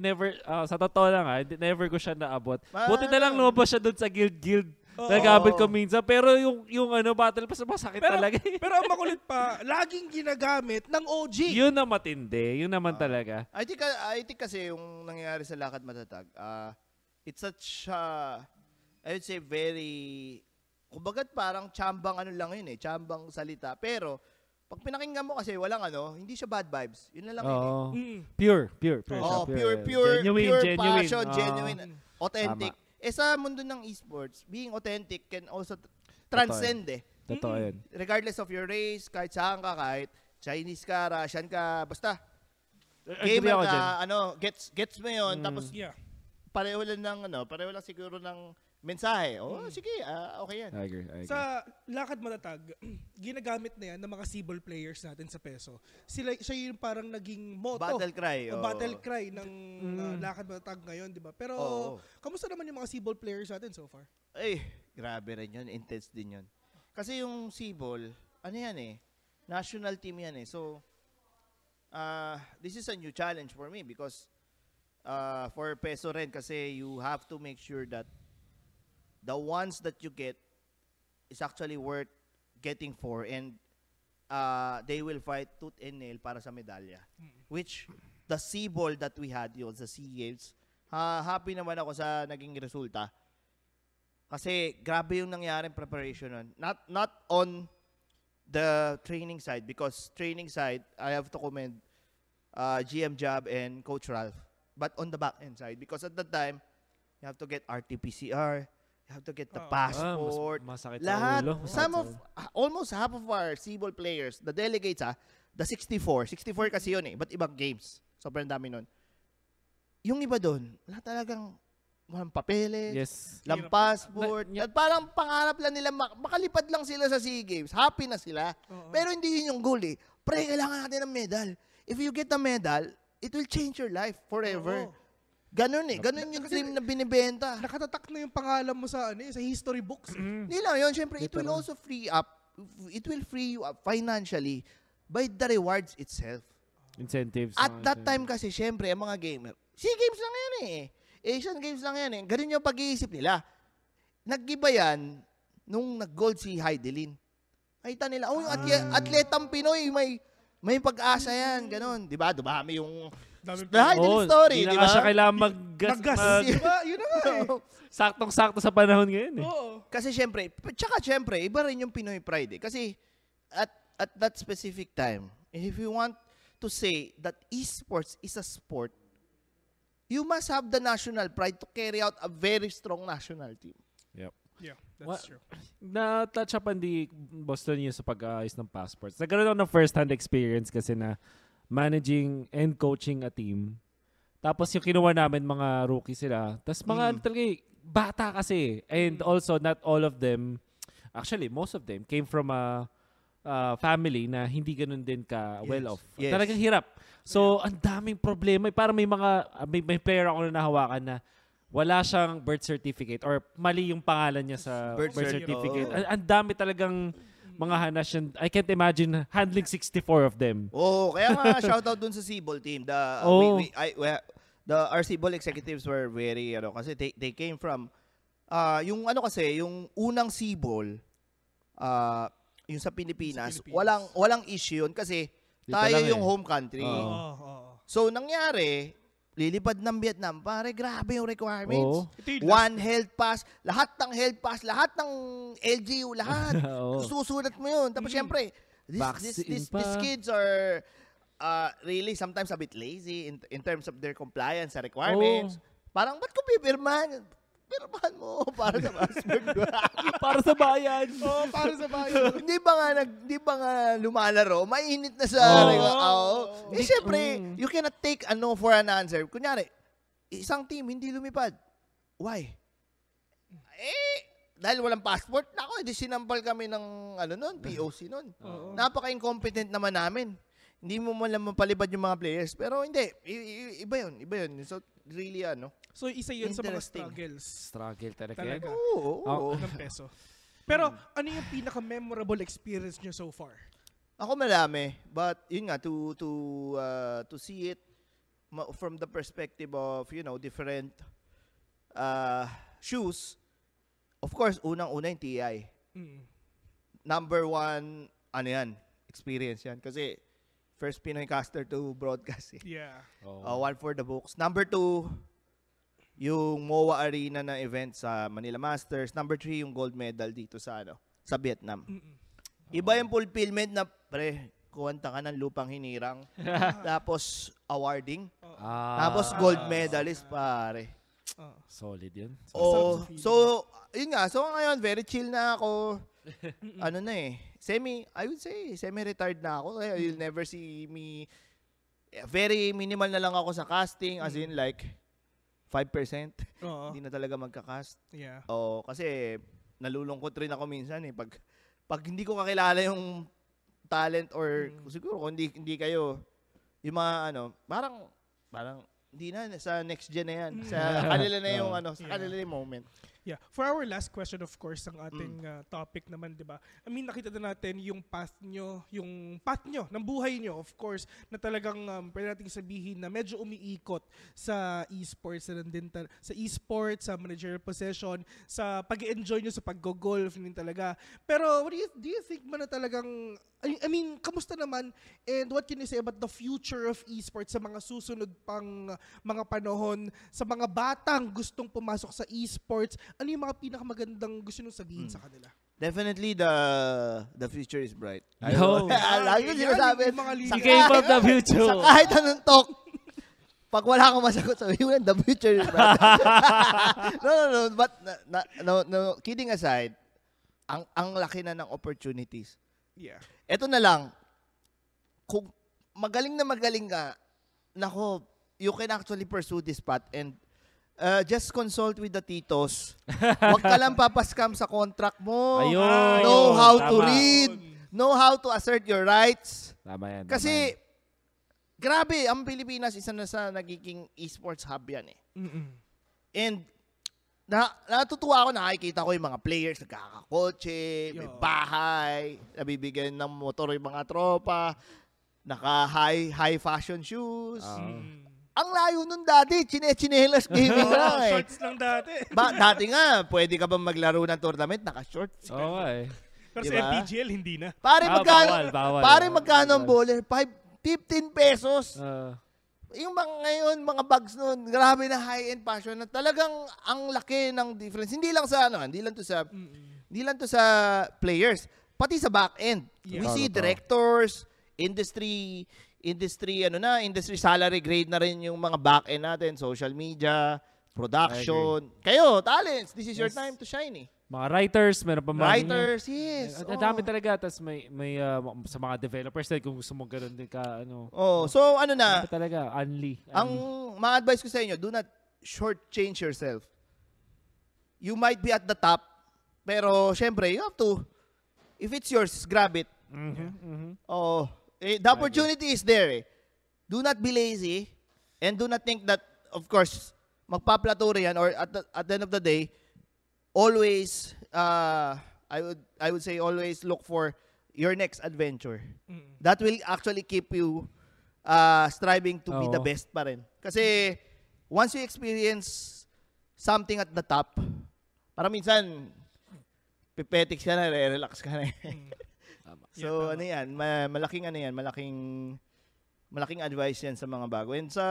Never, ah, sa totoo lang ha, di- never ko siya naabot. Ah. Buti na lang lumabas siya doon sa guild-guild. Oo. Nagamit ko minsan. Pero yung, yung ano, battle pass, masakit Pero, talaga <laughs> pero ang makulit pa, laging ginagamit ng OG. Yun na matindi. Yun naman talaga. I think I think kasi yung nangyayari sa lakad matatag, ah it's such uh, I would say very kumbaga parang chambang ano lang yun eh, chambang salita. Pero pag pinakinggan mo kasi walang ano, hindi siya bad vibes. Yun na lang yun. eh. Oo. Mm. Pure, pure, pure. Oh, pure, pure, Genuine, pure genuine. passion, Oo. genuine, authentic. Eh sa mundo ng esports, being authentic can also transcend eh. Totoo yun. Regardless of your race, kahit saan ka, kahit Chinese ka, Russian ka, basta gamer dyan. ka, ano, gets gets mo 'yon. Mm. Tapos Yeah. pareho lang ng ano, pareho lang siguro ng mensahe. Oh, sige, ah, okay yan. I agree, I agree. Sa lakad matatag, <clears throat> ginagamit na yan ng mga Cebol players natin sa peso. Sila, siya yung parang naging motto. Battle cry. o oh. battle cry ng Mm. uh, lakad matatag ngayon, di ba? Pero, Oo. kamusta naman yung mga Cebol players natin so far? Ay, grabe rin yun. Intense din yun. Kasi yung Cebol, ano yan eh, national team yan eh. So, uh, this is a new challenge for me because uh, for peso rin kasi you have to make sure that the ones that you get is actually worth getting for and uh, they will fight tooth and nail para sa medalya. Which the sea ball that we had yun sa SEA Games, ha, happy naman ako sa naging resulta. Kasi grabe yung nangyaring preparation nun. Not, not on the training side because training side, I have to commend uh, GM Job and Coach Ralph. But on the back end side, because at that time, you have to get RT-PCR, you have to get the Oo. passport, Ah, mas, masakit lahat, ulo. Masakit some of, ah, almost half of our Cebol players, the delegates ah, the 64, 64 kasi yun eh, but ibang games. Sobrang dami nun. Yung iba doon, wala talagang walang papeles, Yes. walang passport. Na- at parang pangarap lang nila, mak- makalipad lang sila sa SEA Games. Happy na sila. Oo. Pero hindi yun yung goal eh. Pre, kailangan natin ng medal. If you get a medal, it will change your life forever. Oo. Ganun eh. Ganun yung Kasi- dream na binibenta. Nakatatak na yung pangalan mo sa ano eh, sa history books. eh. Hindi lang yun. Siyempre, it will also free up, it will free you up financially by the rewards itself. Incentives. At mga that time kasi, syempre, ang mga gamer, SEA Games lang yan eh. Asian Games lang yan eh. Ganun yung pag-iisip nila. Nag-iba yan nung nag-gold si Heidelin. Nakita nila, oh, yung atye- atletang Pinoy, may may pag-asa yan, ganun. Di ba? Dumami yung Dami the story, di di ba? siya kailangan mag mag-gas. Mag-gas. mag- Diba? Yun na nga eh. <laughs> saktong-sakto sa panahon ngayon eh. Oo. Kasi syempre, tsaka syempre, iba rin yung Pinoy pride eh. Kasi at at that specific time, if you want to say that esports is a sport, you must have the national pride to carry out a very strong national team. Yep. Yeah, that's true. Na-touch upan di Boston yun sa pag-aayos ng passports. Nagkaroon ako ng first-hand experience kasi na managing and coaching a team. Tapos yung kinuha namin mga rookie sila. Tapos mga ano talaga eh, bata kasi. And also not all of them, actually most of them came from a uh, family na hindi ganun din ka Yes. well off. Yes. Talagang hirap. So, ang daming problema. Parang may mga, ah, may, may player ako na nahawakan na wala siyang birth certificate or mali yung pangalan niya sa Birth birth, cert, certificate. Ang, ang dami talagang mga hanas yun. I can't imagine handling 64 of them. Oh, kaya nga <laughs> shoutout dun sa Cebol team. The uh, Oh. we, we, I, we, the our Cebol executives were very ano kasi they, they came from uh, yung ano kasi yung unang Cebol uh, yung sa Pilipinas, Sa Pilipinas. walang walang issue yun kasi Dito tayo yung eh. home country. Oo. Oo, oo. So nangyari, lilipad ng Vietnam, pare grabe yung requirements. Oo. One health pass, lahat ng health pass, lahat ng LGU, lahat. <laughs> Oo. Susulat mo yun. Tapos Mm. syempre, this, this, Vaccine this, pa. these kids are uh, really sometimes a bit lazy in, in terms of their compliance sa requirements. Parang, ba't ko pipirman? Pirmahan mo para sa passport. <laughs> Para sa bayan. <laughs> Oo, para sa bayan. hindi ba nga nag, hindi ba nga lumalaro? Mainit na sa Oo. requ- Oo. Eh Hindi- syempre, Mm. you cannot take a no for an answer. Kunyari, isang team hindi lumipad. Why? Eh, dahil walang passport, nako, edi sinampal kami ng ano nun, <laughs> POC nun. Oo. Napaka-incompetent naman namin. Hindi mo man lang mapalibad yung mga players. Pero hindi, i- i- iba yun, iba yun. So, really ano. So, isa yun sa mga struggles Struggle talaga. Talaga. Oo, oo. ng peso. Pero, ano yung pinaka-memorable experience nyo so far? Ako marami, but yun nga to to uh, to see it from the perspective of, you know, different uh, shoes. Of course, unang-una yung TI. Mm. Number one, ano yan, experience yan. Kasi first Pinoy caster to broadcast. Eh. Yeah. Oo. Uh, one for the books. Number two, yung MOA Arena na event sa Manila Masters. Number three, yung gold medal dito sa ano, sa Vietnam. Mm-mm. Iba yung fulfillment na, pre, kuwanta ka ng lupang hinirang. <laughs> tapos, awarding. Ah, Tapos, gold medalist, pare. Oo. Solid yun. Oh, sa feeling. so, yun nga. So, ngayon, very chill na ako. <laughs> ano na eh. Semi, I would say, semi-retired na ako. Kaya you'll never see me. eh, Very minimal na lang ako sa casting. As in, like, 5%. Oo. Hindi na talaga magka-cast. Yeah. Oo, kasi nalulungkot rin ako minsan eh. Pag, pag hindi ko kakilala yung talent or Mm. siguro kung hindi, hindi kayo, yung mga ano, parang, parang, hindi na, sa next gen na yan. Sa kanila na <laughs> yung ano, sa Yeah. kanila na yung moment. Yeah. For our last question, of course, ang ating uh, topic naman, di ba? I mean, nakita na natin yung path nyo, yung path nyo, ng buhay nyo, of course, na talagang, um, pwede natin sabihin na medyo umiikot sa esports, na din ta- sa esports, sa managerial possession, sa pag enjoy nyo sa pag-golf, din talaga. Pero, what do you, do you think ba na talagang, I, mean, kamusta naman, and what can you say about the future of esports sa mga susunod pang mga panahon, sa mga batang gustong pumasok sa esports, ano yung mga pinakamagandang gusto nyo sabihin sa kanila? Definitely the the future is bright. Yo. <laughs> Lagi ko sinasabi. sa game of the future. Sa kahit anong talk, pag wala kang masagot, sabi mo the future is bright. <laughs> no, no, no. But, na, na- no, no, kidding aside, ang ang laki na ng opportunities. Yeah. Ito na lang, kung magaling na magaling ka, nako, you can actually pursue this path and uh, just consult with the titos. Huwag ka lang papaskam sa contract mo. Ayun. Know how to Tama. read. Know how to assert your rights. Tama yan. tama Kasi, yan. grabe, ang Pilipinas, isa na sa nagiging esports hub yan eh. Mm-mm. And, na, natutuwa ako, nakikita ko yung mga players, nagkakakotse, may Yo. bahay, nabibigyan ng motor yung mga tropa, naka-high high fashion shoes. Ah. Ang layo nun dati, chine-chinelas <laughs> gaming lang eh. shorts lang dati. <laughs> Ba, dati nga, pwede ka ba maglaro ng tournament, naka-shorts? Oo nga eh. Pero sa Diba? MPGL, hindi na. Pare, Ah, magkano, bawal, bawal. pare, magkano ang bowler? Five- 15 pesos. Ah, yung mga ngayon, mga bags noon, grabe na high-end fashion na talagang ang laki ng difference. Hindi lang sa ano, hindi lang to sa hindi lang to sa players, pati sa back end. We Yeah. see Totoo. directors, industry industry ano na, industry salary grade na rin yung mga back end natin, social media, production. Kayo, talents, this is your Yes. time to shine eh. Mga writers, meron pa mga Writers, yes. Ang oo. dami talaga. Tapos may, may uh, sa mga developers din kung gusto mo ganun din ka, ano. Oh, so ano na, talaga. Unli. Ang ma-advise ko sa inyo, do not shortchange yourself. You might be at the top, pero syempre, you have to, if it's yours, grab it. Mhm, mhm. Oh, eh, the opportunity is there eh. Do not be lazy and do not think that, of course, magpa-plateau yan or at the, at the end of the day, always, uh, I would I would say always look for your next adventure. That will actually keep you uh, striving to be the Oo. best pa rin. Kasi once you experience something at the top, para minsan, pipetics ka na, relax ka na. So, ano yan, ma- malaking ano yan, malaking, malaking advice yan sa mga bago. And sa,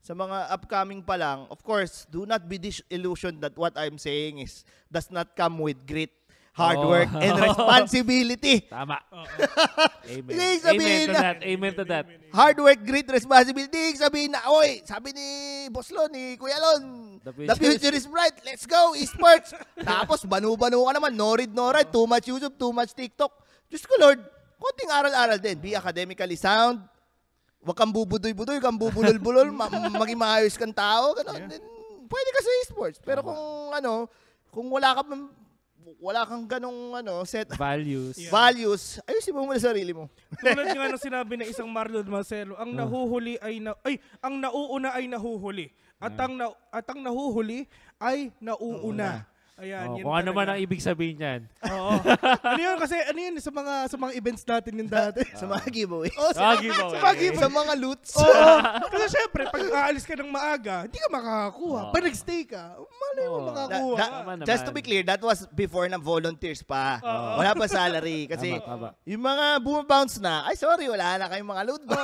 sa mga upcoming pa lang, of course, do not be disillusioned that what I'm saying is, does not come with grit, hard Oh. work, and <laughs> responsibility. Tama. <laughs> Amen. Amen sabihin to na- that. Amen to that. Hard work, grit, responsibility. Hindi sabihin na, oy, sabi ni Boss Lon, ni Kuya Lon, The the future future, is bright, let's go, esports. <laughs> Tapos, banu-banu ka naman, no read, no write, too much YouTube, too much TikTok. Diyos ko Lord, konting aral-aral din. Be academically sound, Huwag kang bubudoy-budoy, kang bubulol-bulol, <laughs> ma- maging maayos kang tao, gano'n. Then, Pwede ka sa esports. Pero kung ano, kung wala ka wala kang ganong ano, set Values. values, ayusin mo muna sarili mo. <laughs> Tulad nga ng sinabi ng isang Marlon Marcelo, ang nahuhuli ay na ay ang nauuna ay nahuhuli. At ang na, at ang nahuhuli ay nauuna. Ayan, Oh, yun kung ano man ang ibig sabihin yan. Oo. <laughs> ano yun kasi ano yun sa mga sa mga events natin yung dati. <laughs> sa mga giveaway. oh, Ah, giveaway. Sa mga giveaway. sa mga loots. Oo. Kasi syempre, pag aalis ka ng maaga, hindi ka makakakuha. Oo. Pag nag-stay ka, malay mo. Da- makakuha. da-. Tama just to be clear, that was before na volunteers pa. Wala pa salary. Kasi Tama, tama. yung mga bumabounce na, ay sorry, wala na kayong mga load <laughs> mo.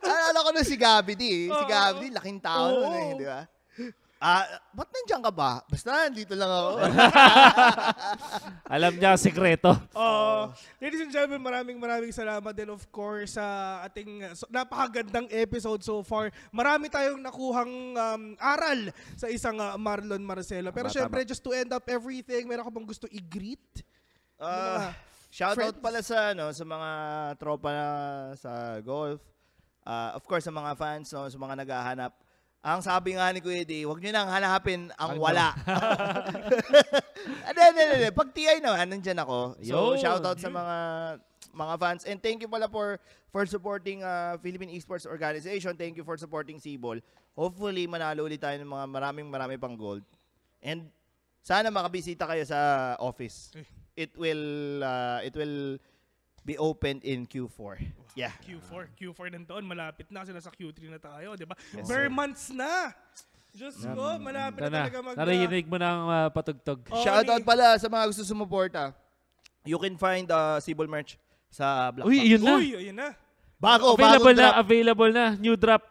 Alala ko na si Gabi di. Si. Gabi di, laking tao Oo. nun eh, di ba? Ah, ba't nandiyan ka ba? Basta nandito lang ako. <laughs> Alam niya ang sekreto. Oo. ladies and gentlemen, maraming maraming salamat din of course sa ating uh, so, napakagandang episode so far. Marami tayong nakuhang um, aral sa isang uh, Marlon Marcelo. Pero Tama, syempre, just to end up everything, meron ka bang gusto i-greet? Ah, shout out friends. pala sa ano sa mga tropa na sa golf. Ah, of course sa mga fans no, sa mga naghahanap. Ang sabi nga ni Kuya D, huwag niyo nang hanapin ang wala. <laughs> Hindi, hindi, hindi. Pag TI naman, nandyan ako. So, Yun. shout out sa mga mga fans. And thank you pala for for supporting uh, Philippine Esports Organization. Thank you for supporting Cebol. Hopefully, manalo ulit tayo ng mga maraming marami pang gold. And sana makabisita kayo sa office. It will uh, it will be opened in Q4. Yeah. Q4. Q4 ng taon. Malapit na kasi nasa Q3 na tayo, di ba? Yes, Bare sir. months na! Diyos ko, malapit na na. talaga mag... Narinig mo ng uh, patugtog. Oo, Shout out ni- pala sa mga gusto sumuporta. You can find uh, Cebol merch sa Black Uy, Box. yun na. Uy, ayun na. Bago, available bago na, drop. available na. New drop.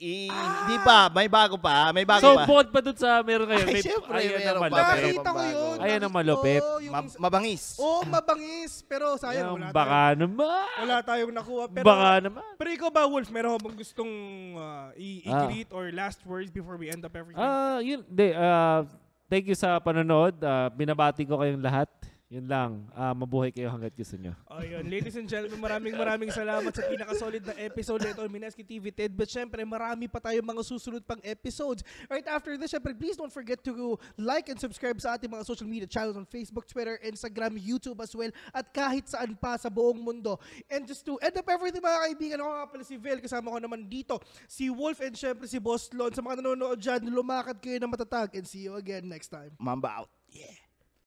I- Hindi pa, may bago pa. May bago so, pa. bukod pa dun sa meron ngayon. Ay, May, syempre, ayan ang meron pa. Meron Nakita ko yun. Ayan ang malupit. Yung... Ma- mabangis. Oo, mabangis. Pero sayang, Ayan, wala baka tayong, naman. wala tayong nakuha. Pero, baka naman. pero ikaw ba, Wolf, meron bang gustong uh, i- Ah. i-greet or last words before we end up everything? Ah, yun. Di, ah, thank you sa panonood. Ah, binabati ko kayong lahat. Yun lang. Ah, mabuhay kayo hanggat gusto nyo. Ayun, ladies and gentlemen, maraming maraming salamat sa pinakasolid na episode nito on Mineski TV Ted. But syempre, marami pa tayong mga susunod pang episodes. Right after this, syempre, please don't forget to like and subscribe sa ating mga social media channels on Facebook, Twitter, Instagram, YouTube as well, at kahit saan pa sa buong mundo. And just to end up everything, mga kaibigan, ako nga pala si Vel, kasama ko naman dito, si Wolf, and syempre si Boss Lon. Sa mga nanonood dyan, lumakad kayo na matatag, and see you again next time. Mamba out. Yeah.